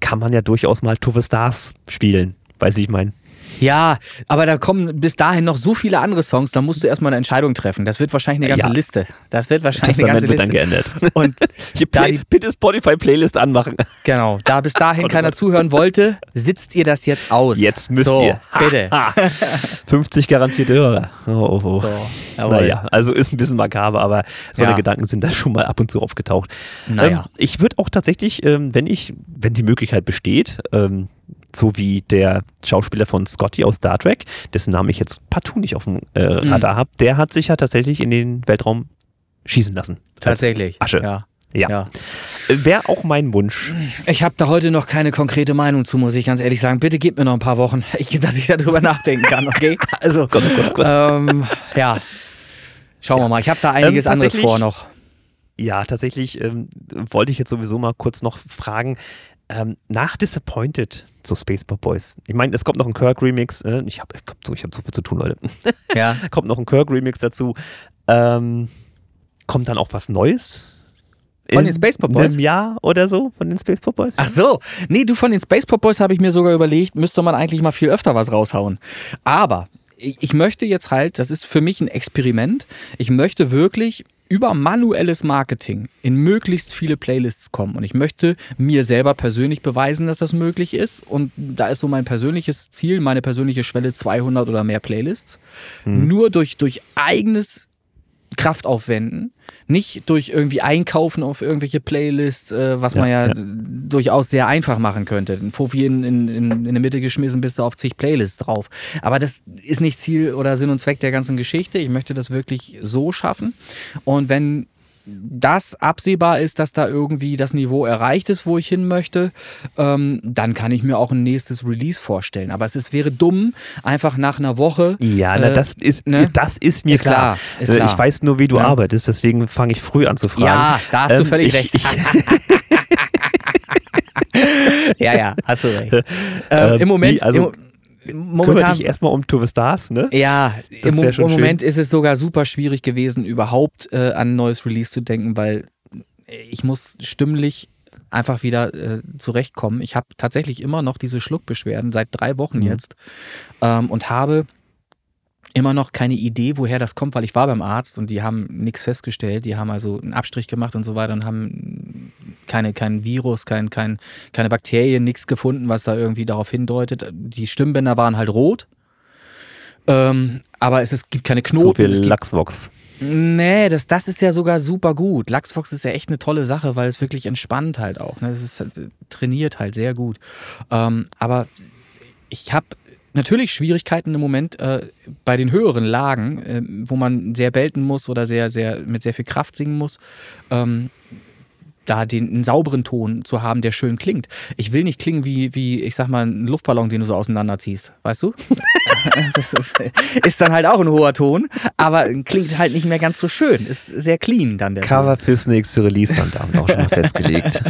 kann man ja durchaus mal the Stars spielen, weiß ich, ich meine. Ja, aber da kommen bis dahin noch so viele andere Songs, da musst du erstmal eine Entscheidung treffen. Das wird wahrscheinlich eine ganze ja. Liste. Das wird wahrscheinlich das eine ganze wird Liste. dann geändert. Und da die, bitte Spotify-Playlist anmachen. Genau, da bis dahin keiner zuhören wollte, sitzt ihr das jetzt aus. Jetzt müsst so, ihr. Bitte. 50 garantierte Hörer. Oh, oh, oh. So, naja, also ist ein bisschen makaber, aber so ja. Gedanken sind da schon mal ab und zu aufgetaucht. Naja. Ähm, ich würde auch tatsächlich, ähm, wenn ich, wenn die Möglichkeit besteht, ähm, so wie der Schauspieler von Scotty aus Star Trek, dessen Namen ich jetzt partout nicht auf dem äh, mhm. Radar mhm. habe, der hat sich ja tatsächlich in den Weltraum schießen lassen. Tatsächlich. Asche. Ja. Ja. ja. Wäre auch mein Wunsch. Ich habe da heute noch keine konkrete Meinung zu, muss ich ganz ehrlich sagen. Bitte gib mir noch ein paar Wochen, dass ich darüber nachdenken kann, okay? Also, Gott, Gott, Gott. Ähm, ja. Schauen wir mal. Ich habe da einiges ähm, anderes vor noch. Ja, tatsächlich ähm, wollte ich jetzt sowieso mal kurz noch fragen. Ähm, nach Disappointed zu Space Pop Boys. Ich meine, es kommt noch ein Kirk-Remix. Äh, ich habe ich hab so viel zu tun, Leute. Ja. kommt noch ein Kirk-Remix dazu. Ähm, kommt dann auch was Neues? Von den Space Pop Boys? Im Jahr oder so von den Space Pop Boys? Ach so. Nee, du von den Space Pop Boys habe ich mir sogar überlegt, müsste man eigentlich mal viel öfter was raushauen. Aber ich möchte jetzt halt, das ist für mich ein Experiment, ich möchte wirklich über manuelles Marketing in möglichst viele Playlists kommen. Und ich möchte mir selber persönlich beweisen, dass das möglich ist. Und da ist so mein persönliches Ziel, meine persönliche Schwelle 200 oder mehr Playlists. Mhm. Nur durch, durch eigenes Kraft aufwenden, nicht durch irgendwie Einkaufen auf irgendwelche Playlists, äh, was ja, man ja, ja, durchaus sehr einfach machen könnte. Ein Fofi in, in, in, in der Mitte geschmissen, bist du auf zig Playlists drauf. Aber das ist nicht Ziel oder Sinn und Zweck der ganzen Geschichte. Ich möchte das wirklich so schaffen. Und wenn das absehbar ist, dass da irgendwie das Niveau erreicht ist, wo ich hin möchte, ähm, dann kann ich mir auch ein nächstes Release vorstellen. Aber es ist, wäre dumm, einfach nach einer Woche. Ja, na, äh, das, ist, ne? das ist mir ist klar. klar. Ist äh, klar. Ich weiß nur, wie du ja. arbeitest, deswegen fange ich früh an zu fragen. Ja, da hast ähm, du völlig ich, recht. Ich, ja, ja, hast du recht. Ähm, Im Moment. Wie, also, im, momentan dich erstmal um To Stars, ne? Ja, im, im Moment ist es sogar super schwierig gewesen, überhaupt äh, an ein neues Release zu denken, weil ich muss stimmlich einfach wieder äh, zurechtkommen. Ich habe tatsächlich immer noch diese Schluckbeschwerden seit drei Wochen mhm. jetzt ähm, und habe immer noch keine Idee, woher das kommt, weil ich war beim Arzt und die haben nichts festgestellt. Die haben also einen Abstrich gemacht und so weiter und haben keine, kein Virus, kein, kein, keine Bakterien, nichts gefunden, was da irgendwie darauf hindeutet. Die Stimmbänder waren halt rot. Ähm, aber es, es gibt keine Knoten. So viel Lachsvox. Nee, das, das ist ja sogar super gut. Lachsvox ist ja echt eine tolle Sache, weil es wirklich entspannt halt auch. Ne? Es ist halt, trainiert halt sehr gut. Ähm, aber ich habe natürlich Schwierigkeiten im Moment äh, bei den höheren Lagen, äh, wo man sehr belten muss oder sehr, sehr mit sehr viel Kraft singen muss. Ähm, da den einen sauberen Ton zu haben, der schön klingt. Ich will nicht klingen wie, wie ich sag mal, ein Luftballon, den du so auseinanderziehst, weißt du? das ist, ist, dann halt auch ein hoher Ton, aber klingt halt nicht mehr ganz so schön. Ist sehr clean dann der Cover Ton. fürs nächste Release dann damit auch schon mal festgelegt.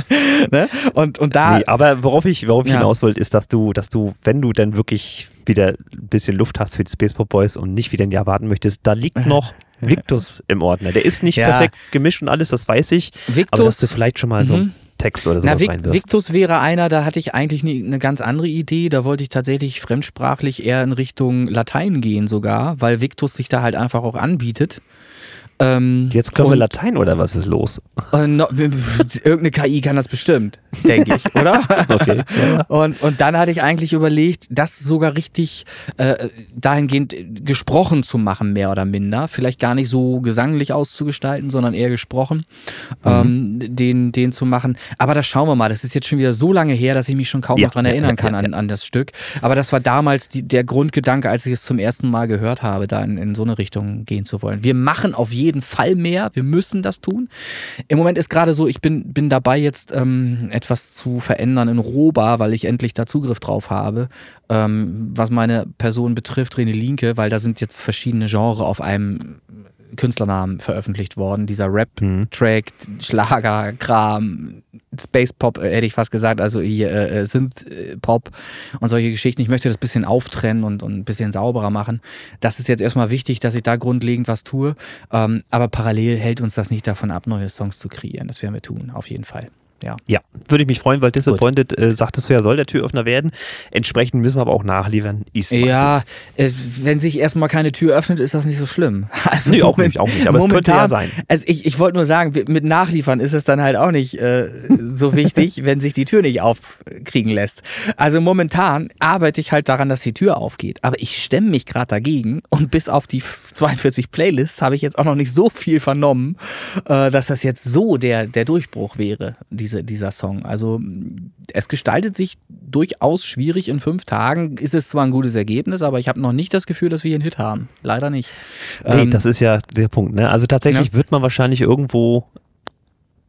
ne? und, und da. Nee, aber worauf ich, worauf ich ja. hinaus wollte, ist, dass du, dass du, wenn du dann wirklich wieder ein bisschen Luft hast für die Space Pop Boys und nicht wieder ein Jahr warten möchtest, da liegt noch Victus im Ordner. Der ist nicht ja. perfekt gemischt und alles, das weiß ich. Victus, aber dass du vielleicht schon mal so einen mhm. Text oder sowas Na, Vic, Victus wäre einer, da hatte ich eigentlich eine ne ganz andere Idee. Da wollte ich tatsächlich fremdsprachlich eher in Richtung Latein gehen sogar, weil Victus sich da halt einfach auch anbietet. Ähm, Jetzt können wir Latein oder was ist los? Äh, no, irgendeine KI kann das bestimmt, denke ich, oder? okay. Ja. Und, und dann hatte ich eigentlich überlegt, das sogar richtig äh, dahingehend gesprochen zu machen, mehr oder minder. Vielleicht gar nicht so gesanglich auszugestalten, sondern eher gesprochen, mhm. ähm, den, den zu machen. Aber das schauen wir mal. Das ist jetzt schon wieder so lange her, dass ich mich schon kaum ja, noch dran erinnern kann an, an das Stück. Aber das war damals die, der Grundgedanke, als ich es zum ersten Mal gehört habe, da in, in so eine Richtung gehen zu wollen. Wir machen auf jeden jeden Fall mehr. Wir müssen das tun. Im Moment ist gerade so, ich bin, bin dabei, jetzt ähm, etwas zu verändern in Roba, weil ich endlich da Zugriff drauf habe. Ähm, was meine Person betrifft, René Linke, weil da sind jetzt verschiedene Genres auf einem Künstlernamen veröffentlicht worden. Dieser Rap-Track, mhm. Schlager, Kram, Space Pop, äh, hätte ich fast gesagt, also hier äh, äh, Synth-Pop und solche Geschichten. Ich möchte das ein bisschen auftrennen und, und ein bisschen sauberer machen. Das ist jetzt erstmal wichtig, dass ich da grundlegend was tue. Ähm, aber parallel hält uns das nicht davon ab, neue Songs zu kreieren. Das werden wir tun, auf jeden Fall. Ja. ja, würde ich mich freuen, weil Disappointed äh, sagtest du ja, soll der Türöffner werden. Entsprechend müssen wir aber auch nachliefern. ja, so. äh, wenn sich erstmal keine Tür öffnet, ist das nicht so schlimm. Also nee, auch nicht, auch nicht, aber momentan, es könnte ja sein. Also ich, ich wollte nur sagen, mit Nachliefern ist es dann halt auch nicht äh, so wichtig, wenn sich die Tür nicht aufkriegen lässt. Also momentan arbeite ich halt daran, dass die Tür aufgeht. Aber ich stemme mich gerade dagegen und bis auf die 42 Playlists habe ich jetzt auch noch nicht so viel vernommen, äh, dass das jetzt so der, der Durchbruch wäre, diese diese, dieser Song. Also es gestaltet sich durchaus schwierig. In fünf Tagen ist es zwar ein gutes Ergebnis, aber ich habe noch nicht das Gefühl, dass wir hier einen Hit haben. Leider nicht. Nee, ähm, das ist ja der Punkt. Ne? Also tatsächlich ja. wird man wahrscheinlich irgendwo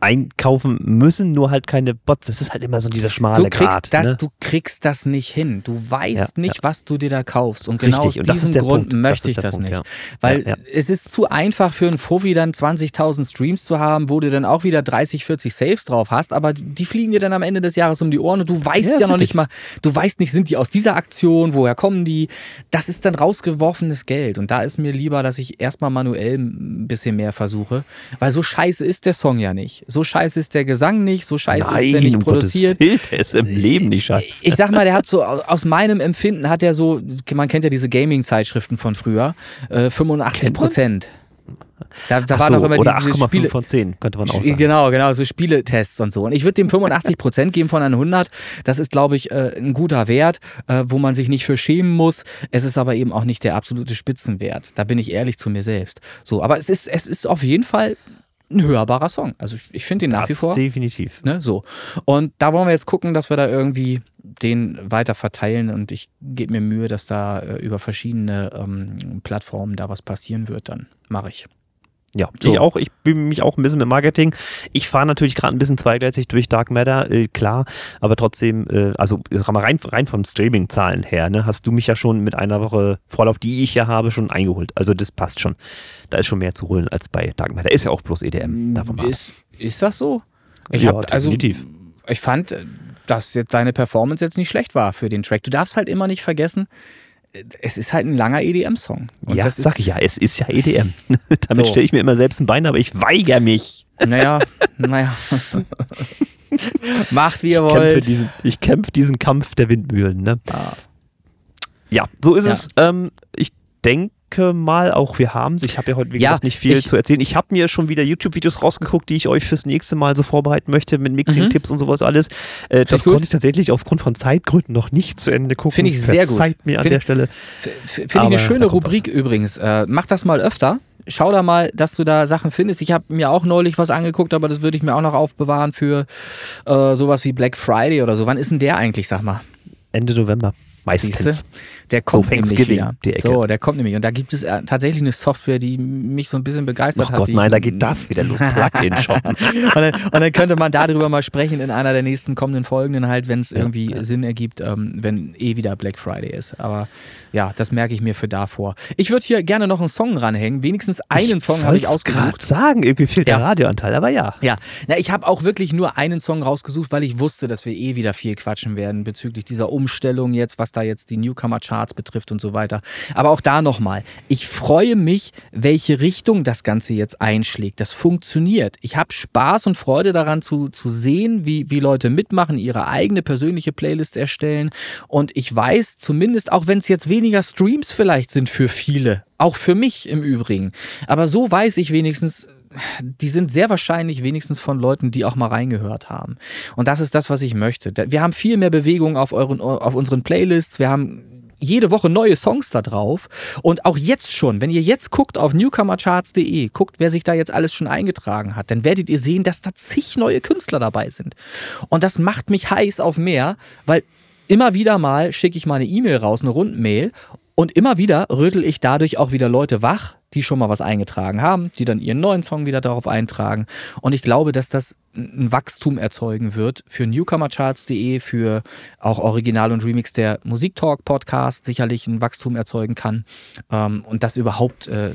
einkaufen müssen, nur halt keine Bots. Das ist halt immer so dieser schmale du kriegst Grad. Das, ne? Du kriegst das nicht hin. Du weißt ja, nicht, ja. was du dir da kaufst. Und genau Richtig. aus diesem Grund Punkt. möchte ich das Punkt, nicht. Ja. Weil es ist zu einfach für einen Fovi dann 20.000 Streams zu haben, wo du dann auch wieder 30, 40 Saves drauf hast, aber die fliegen dir dann am Ende des Jahres um die Ohren und du weißt ja, noch nicht mal, du weißt nicht, sind die aus dieser Aktion, woher kommen die? Das ist dann rausgeworfenes Geld. Und da ist mir lieber, dass ich erstmal manuell ein bisschen mehr versuche, weil so scheiße ist der Song ja nicht so scheiße ist der Gesang nicht, so scheiße Nein, ist der nicht um produziert. Der ist im Leben nicht scheiße. Ich sag mal, der hat so, aus meinem Empfinden hat er so, man kennt ja diese Gaming-Zeitschriften von früher, äh, 85 Prozent. Da, da waren so, auch immer oder diese 8, Spiele. von 10, könnte man auch sagen. Genau, genau, so Spieletests und so. Und ich würde dem 85 Prozent geben von 100. Das ist, glaube ich, äh, ein guter Wert, äh, wo man sich nicht für schämen muss. Es ist aber eben auch nicht der absolute Spitzenwert. Da bin ich ehrlich zu mir selbst. So, aber es ist, es ist auf jeden Fall ein hörbarer Song. Also ich, ich finde ihn nach das wie vor. Definitiv. Ne, so. Und da wollen wir jetzt gucken, dass wir da irgendwie den weiter verteilen und ich gebe mir Mühe, dass da äh, über verschiedene ähm, Plattformen da was passieren wird, dann mache ich. Ja, so. ich auch. Ich bin mich auch ein bisschen mit Marketing. Ich fahre natürlich gerade ein bisschen zweigleisig durch Dark Matter, äh, klar, aber trotzdem, äh, also rein, rein vom Streaming-Zahlen her, ne, hast du mich ja schon mit einer Woche Vorlauf, die ich ja habe, schon eingeholt. Also das passt schon. Da ist schon mehr zu holen als bei Dark Matter. Ist ja auch bloß EDM. Davon ist, ist das so? Ich ja, hab, also, definitiv. Ich fand, dass jetzt deine Performance jetzt nicht schlecht war für den Track. Du darfst halt immer nicht vergessen, es ist halt ein langer EDM-Song. Ja, das sag ich ja, es ist ja EDM. Damit so. stelle ich mir immer selbst ein Bein, aber ich weigere mich. Naja, naja. Macht wie ihr ich wollt. Diesen, ich kämpfe diesen Kampf der Windmühlen. Ne? Ah. Ja, so ist ja. es. Ähm, ich denke mal auch, wir haben es. Ich habe ja heute, wie ja, gesagt, nicht viel ich, zu erzählen. Ich habe mir schon wieder YouTube-Videos rausgeguckt, die ich euch fürs nächste Mal so vorbereiten möchte, mit Mixing-Tipps mhm. und sowas alles. Äh, das konnte ich tatsächlich aufgrund von Zeitgründen noch nicht zu Ende gucken. Finde ich sehr gut. Zeit mir an Find, der Stelle. Finde ich eine schöne Rubrik was. übrigens. Äh, mach das mal öfter schau da mal, dass du da Sachen findest. Ich habe mir auch neulich was angeguckt, aber das würde ich mir auch noch aufbewahren für äh, sowas wie Black Friday oder so. Wann ist denn der eigentlich, sag mal? Ende November. Meistens. Siehste? Der kommt so nämlich wieder. So, der kommt nämlich. Und da gibt es äh, tatsächlich eine Software, die mich so ein bisschen begeistert oh hat. Gott, nein, da geht das wieder los. Plugin shoppen. und, dann, und, dann, könnte man darüber mal sprechen in einer der nächsten kommenden Folgen, halt, wenn es irgendwie ja. Sinn ergibt, ähm, wenn eh wieder Black Friday ist. Aber ja, das merke ich mir für davor. Ich würde hier gerne noch einen Song ranhängen. Wenigstens einen ich Song habe ich ausgesucht. Ich sagen, irgendwie fehlt ja. der Radioanteil, aber ja. Ja, Na, ich habe auch wirklich nur einen Song rausgesucht, weil ich wusste, dass wir eh wieder viel quatschen werden bezüglich dieser Umstellung jetzt, was da jetzt die Newcomer Charts betrifft und so weiter. Aber auch da nochmal, ich freue mich, welche Richtung das Ganze jetzt einschlägt. Das funktioniert. Ich habe Spaß und Freude daran zu, zu sehen, wie, wie Leute mitmachen, ihre eigene persönliche Playlist erstellen. Und ich weiß zumindest, auch wenn es jetzt weniger Streams vielleicht sind für viele, auch für mich im Übrigen, aber so weiß ich wenigstens, die sind sehr wahrscheinlich wenigstens von Leuten, die auch mal reingehört haben. Und das ist das, was ich möchte. Wir haben viel mehr Bewegung auf, euren, auf unseren Playlists. Wir haben jede Woche neue Songs da drauf. Und auch jetzt schon, wenn ihr jetzt guckt auf newcomercharts.de, guckt, wer sich da jetzt alles schon eingetragen hat, dann werdet ihr sehen, dass da zig neue Künstler dabei sind. Und das macht mich heiß auf mehr, weil immer wieder mal schicke ich mal eine E-Mail raus, eine Rundmail und immer wieder rüttel ich dadurch auch wieder Leute wach, die schon mal was eingetragen haben, die dann ihren neuen Song wieder darauf eintragen. Und ich glaube, dass das ein Wachstum erzeugen wird für newcomercharts.de, für auch Original und Remix der Musiktalk Podcast sicherlich ein Wachstum erzeugen kann. Ähm, und dass überhaupt äh,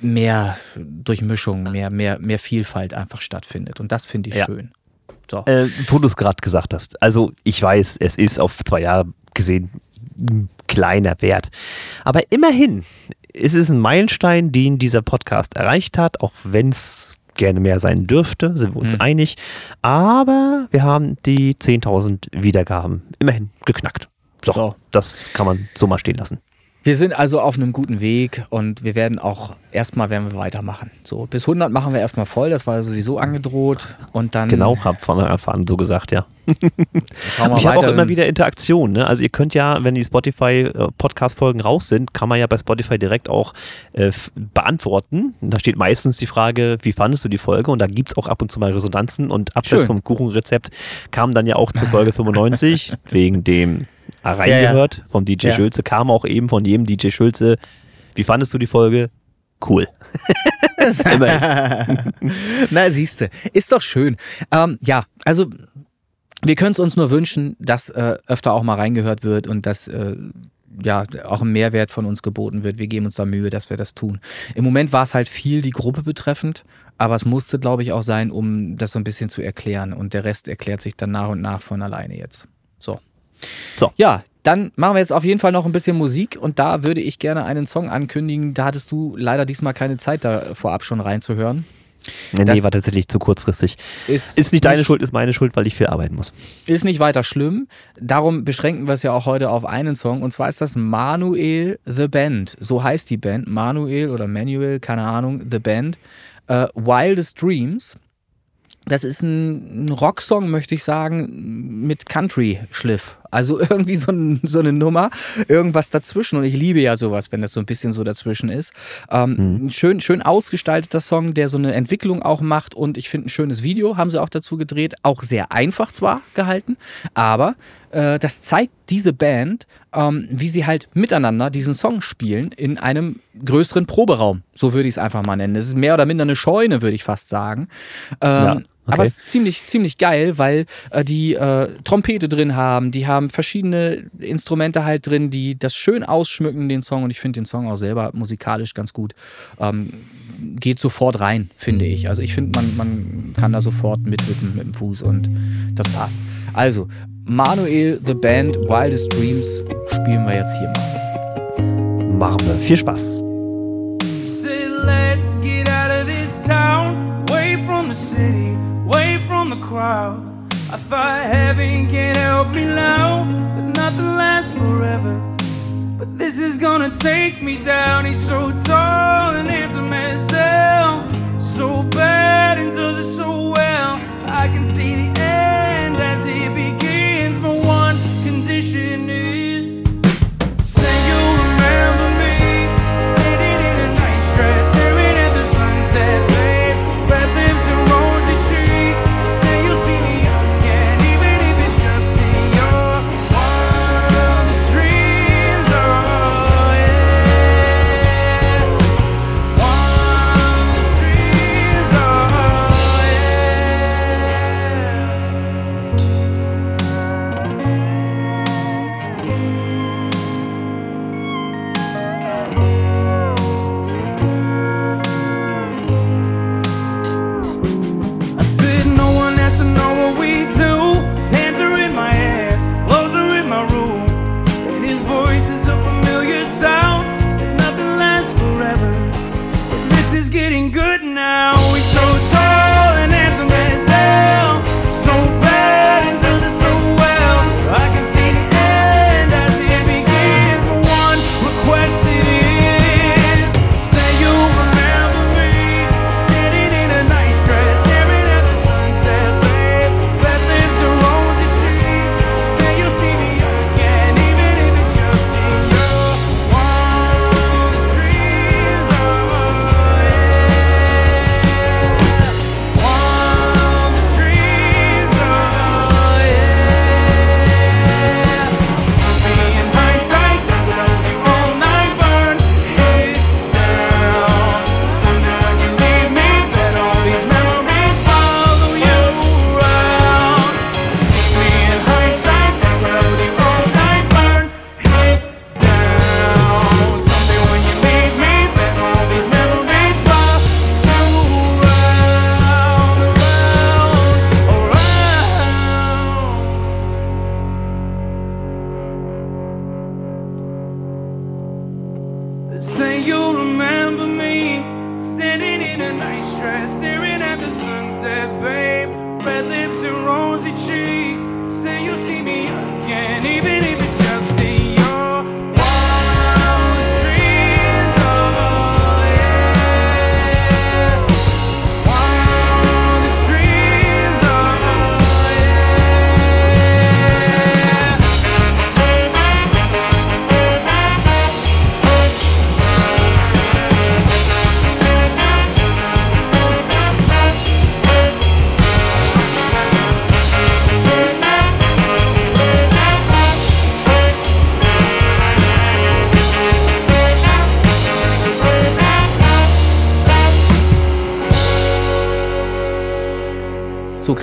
mehr Durchmischung, mehr, mehr, mehr Vielfalt einfach stattfindet. Und das finde ich ja. schön. So. Äh, wo du es gerade gesagt hast. Also ich weiß, es ist auf zwei Jahre gesehen kleiner Wert. Aber immerhin ist es ein Meilenstein, den dieser Podcast erreicht hat, auch wenn es gerne mehr sein dürfte, sind wir uns hm. einig. Aber wir haben die 10.000 Wiedergaben immerhin geknackt. So, so, das kann man so mal stehen lassen. Wir sind also auf einem guten Weg und wir werden auch erstmal werden wir weitermachen. So bis 100 machen wir erstmal voll, das war sowieso angedroht und dann Genau, hab von Anfang an so gesagt, ja. Schauen wir ich habe auch immer wieder Interaktion, ne? Also ihr könnt ja, wenn die Spotify äh, Podcast Folgen raus sind, kann man ja bei Spotify direkt auch äh, beantworten. Da steht meistens die Frage, wie fandest du die Folge und da gibt es auch ab und zu mal Resonanzen und abseits vom Kuchenrezept kam dann ja auch zur Folge 95 wegen dem reingehört ja, ja. vom DJ ja. Schulze, kam auch eben von jedem DJ Schulze. Wie fandest du die Folge? Cool. Na, siehste, ist doch schön. Ähm, ja, also wir können es uns nur wünschen, dass äh, öfter auch mal reingehört wird und dass äh, ja auch ein Mehrwert von uns geboten wird. Wir geben uns da Mühe, dass wir das tun. Im Moment war es halt viel die Gruppe betreffend, aber es musste, glaube ich, auch sein, um das so ein bisschen zu erklären. Und der Rest erklärt sich dann nach und nach von alleine jetzt. So. So. Ja, dann machen wir jetzt auf jeden Fall noch ein bisschen Musik und da würde ich gerne einen Song ankündigen. Da hattest du leider diesmal keine Zeit, da vorab schon reinzuhören. Nee, nee war tatsächlich zu kurzfristig. Ist, ist nicht deine Schuld, ist meine Schuld, weil ich viel arbeiten muss. Ist nicht weiter schlimm. Darum beschränken wir es ja auch heute auf einen Song. Und zwar ist das Manuel The Band. So heißt die Band. Manuel oder Manuel, keine Ahnung, The Band. Uh, Wildest Dreams. Das ist ein Rocksong, möchte ich sagen, mit Country-Schliff. Also irgendwie so, ein, so, eine Nummer, irgendwas dazwischen. Und ich liebe ja sowas, wenn das so ein bisschen so dazwischen ist. Ähm, mhm. schön, schön ausgestalteter Song, der so eine Entwicklung auch macht. Und ich finde ein schönes Video, haben sie auch dazu gedreht. Auch sehr einfach zwar gehalten, aber äh, das zeigt diese Band, ähm, wie sie halt miteinander diesen Song spielen in einem größeren Proberaum. So würde ich es einfach mal nennen. Es ist mehr oder minder eine Scheune, würde ich fast sagen. Ähm, ja. Okay. Aber es ist ziemlich, ziemlich geil, weil äh, die äh, Trompete drin haben, die haben verschiedene Instrumente halt drin, die das schön ausschmücken, den Song. Und ich finde den Song auch selber musikalisch ganz gut. Ähm, geht sofort rein, finde ich. Also ich finde, man, man kann da sofort mitwippen mit dem Fuß und das passt. Also, Manuel, The Band, Wildest Dreams spielen wir jetzt hier mal. Machen wir. Viel Spaß. Say, let's get out of this town, away from the city. away from the crowd. I thought heaven can't help me now, but nothing lasts forever. But this is gonna take me down. He's so tall and handsome as hell, so bad and does it so well. I can see the end as it begins. My one condition is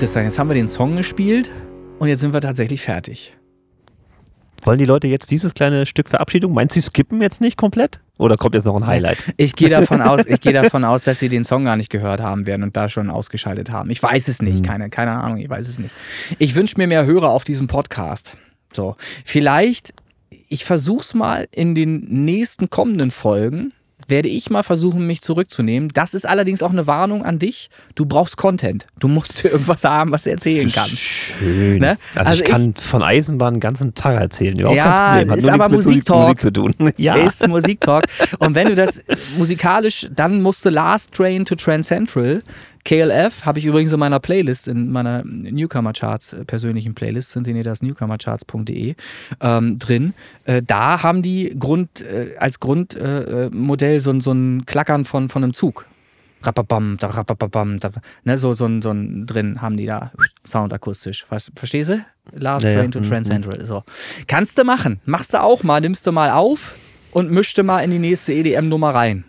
Christian, jetzt haben wir den Song gespielt und jetzt sind wir tatsächlich fertig. Wollen die Leute jetzt dieses kleine Stück Verabschiedung? Meinst du, sie skippen jetzt nicht komplett? Oder kommt jetzt noch ein Highlight? Ich gehe davon aus, ich gehe davon aus, dass sie den Song gar nicht gehört haben werden und da schon ausgeschaltet haben. Ich weiß es nicht, keine, keine Ahnung, ich weiß es nicht. Ich wünsche mir mehr Hörer auf diesem Podcast. So, vielleicht, ich versuch's mal in den nächsten kommenden Folgen, werde ich mal versuchen, mich zurückzunehmen. Das ist allerdings auch eine Warnung an dich. Du brauchst Content. Du musst irgendwas haben, was du erzählen kannst. Schön. Ne? Also, Also ich kann von Eisenbahn den ganzen Tag erzählen. Überhaupt Ja, kein Problem. Hat ist aber Musiktalk. Musik zu tun. Ja. ist Musiktalk. Und wenn du das musikalisch, dann musst du Last Train to Trans Central. KLF habe ich übrigens in meiner Playlist, in meiner Newcomer Charts äh, persönlichen Playlist, sind in das newcomercharts.de ähm, drin. Äh, da haben die Grund, äh, als Grundmodell äh, Modell so, ein- so ein Klackern von, von einem Zug. Rappabam, da, rappabam, da, ne, so, so, ein- so ein drin haben die da Sound akustisch. Was, verstehst du? Last Ja, ja. Train to Mhm, Trans mhm. Central. So. Kannst du machen. Machst du auch mal, nimmst du mal auf und mischst du mal in die nächste EDM-Nummer rein.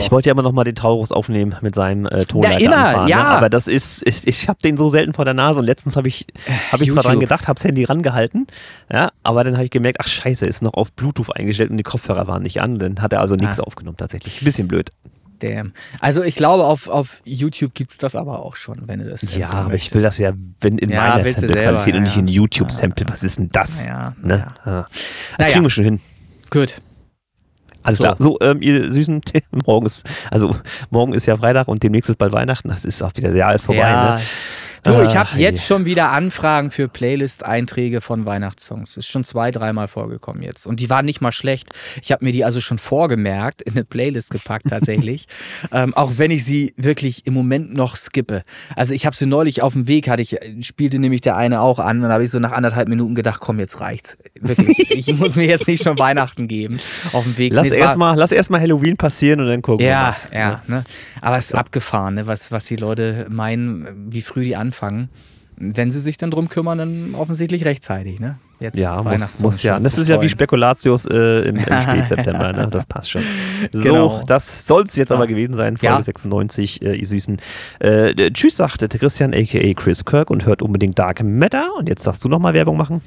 Ich wollte ja immer noch mal den Taurus aufnehmen mit seinem äh, Tonleiter Ja, immer, anfahren, ja. Ne? Aber das ist, ich, ich habe den so selten vor der Nase und letztens habe ich, hab ich zwar dran YouTube. gedacht, habe das Handy rangehalten, ja, aber dann habe ich gemerkt, ach scheiße, ist noch auf Bluetooth eingestellt und die Kopfhörer waren nicht an. Dann hat er also nichts Ah. aufgenommen tatsächlich. Ein bisschen blöd. Damn. Also ich glaube, auf, auf YouTube gibt es das aber auch schon, wenn du das Ja, aber ich möchtest. will das ja wenn in Ja, meiner Sample-Qualität selber, und nicht ja. in YouTube-Sample. Was ist denn das? Ja, ne? ja. Ja. Naja. Kriegen wir schon hin. Gut. Alles So. klar. So, ähm, ihr Süßen, morgen ist, also morgen ist ja Freitag und demnächst ist bald Weihnachten. Das ist auch wieder, der Jahr ist vorbei. ja, Ne? So, ich habe Ach, jetzt je. schon wieder Anfragen für Playlist-Einträge von Weihnachtssongs. Ist schon zwei, dreimal vorgekommen jetzt. Und die waren nicht mal schlecht. Ich habe mir die also schon vorgemerkt, in eine Playlist gepackt tatsächlich. ähm, auch wenn ich sie wirklich im Moment noch skippe. Also ich habe sie neulich auf dem Weg, hatte ich, spielte nämlich der eine auch an. Dann habe ich so nach anderthalb Minuten gedacht, komm, jetzt reicht's. Wirklich. ich muss mir jetzt nicht schon Weihnachten geben auf dem Weg. Lass Nee, erstmal erst mal Halloween passieren und dann gucken ja, wir mal. ja. Ne? Aber es ist abgefahren, ne? was, was die Leute meinen, wie früh die anfangen. Wenn sie sich dann drum kümmern, dann offensichtlich rechtzeitig. Ne? Jetzt Ja, muss, muss ja. Das ist ja wie. Spekulatius äh, im, im Spätseptember, ne? Das passt schon. So, Genau. das soll es jetzt aber gewesen sein, Folge Ja. 96, äh, ihr Süßen. Äh, tschüss, sagte Christian, a.k.a. Chris Kirk und hört unbedingt Dark Matter. Und jetzt darfst du nochmal Werbung machen.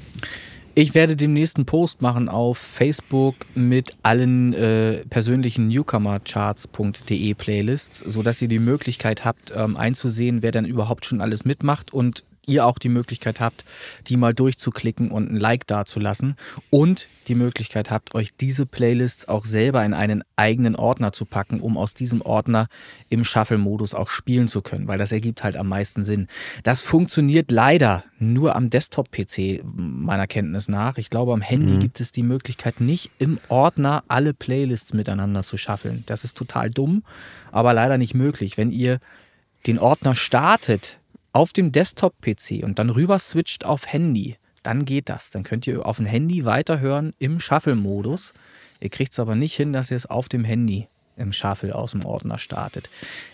Ich werde demnächst einen Post machen auf Facebook mit allen äh, persönlichen Newcomercharts.de Playlists, sodass ihr die Möglichkeit habt, ähm, einzusehen, wer dann überhaupt schon alles mitmacht und ihr auch die Möglichkeit habt, die mal durchzuklicken und ein Like dazulassen und die Möglichkeit habt, euch diese Playlists auch selber in einen eigenen Ordner zu packen, um aus diesem Ordner im Shuffle-Modus auch spielen zu können, weil das ergibt halt am meisten Sinn. Das funktioniert leider nur am Desktop-PC meiner Kenntnis nach. Ich glaube, am Handy gibt es die Möglichkeit nicht im Ordner alle Playlists miteinander zu shuffeln. Das ist total dumm, aber leider nicht möglich. Wenn ihr den Ordner startet auf dem Desktop-PC und dann rüber switcht auf Handy, dann geht das. Dann könnt ihr auf dem Handy weiterhören im Shuffle-Modus. Ihr kriegt es aber nicht hin, dass ihr es auf dem Handy im Shuffle aus dem Ordner startet.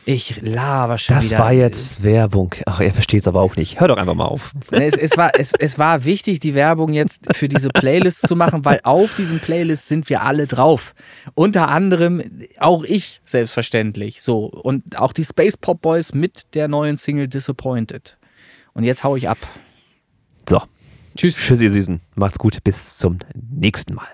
Ich laber schon Das wieder. war jetzt Werbung. Ach, ihr versteht es aber auch nicht. Hör doch einfach mal auf. Es, es, war, es, es war wichtig, die Werbung jetzt für diese Playlist zu machen, weil auf diesen Playlists sind wir alle drauf. Unter anderem auch ich, selbstverständlich. So. Und auch die Space Pop Boys mit der neuen Single Disappointed. Und jetzt hau ich ab. So. Tschüss. Tschüss, ihr Süßen. Macht's gut. Bis zum nächsten Mal.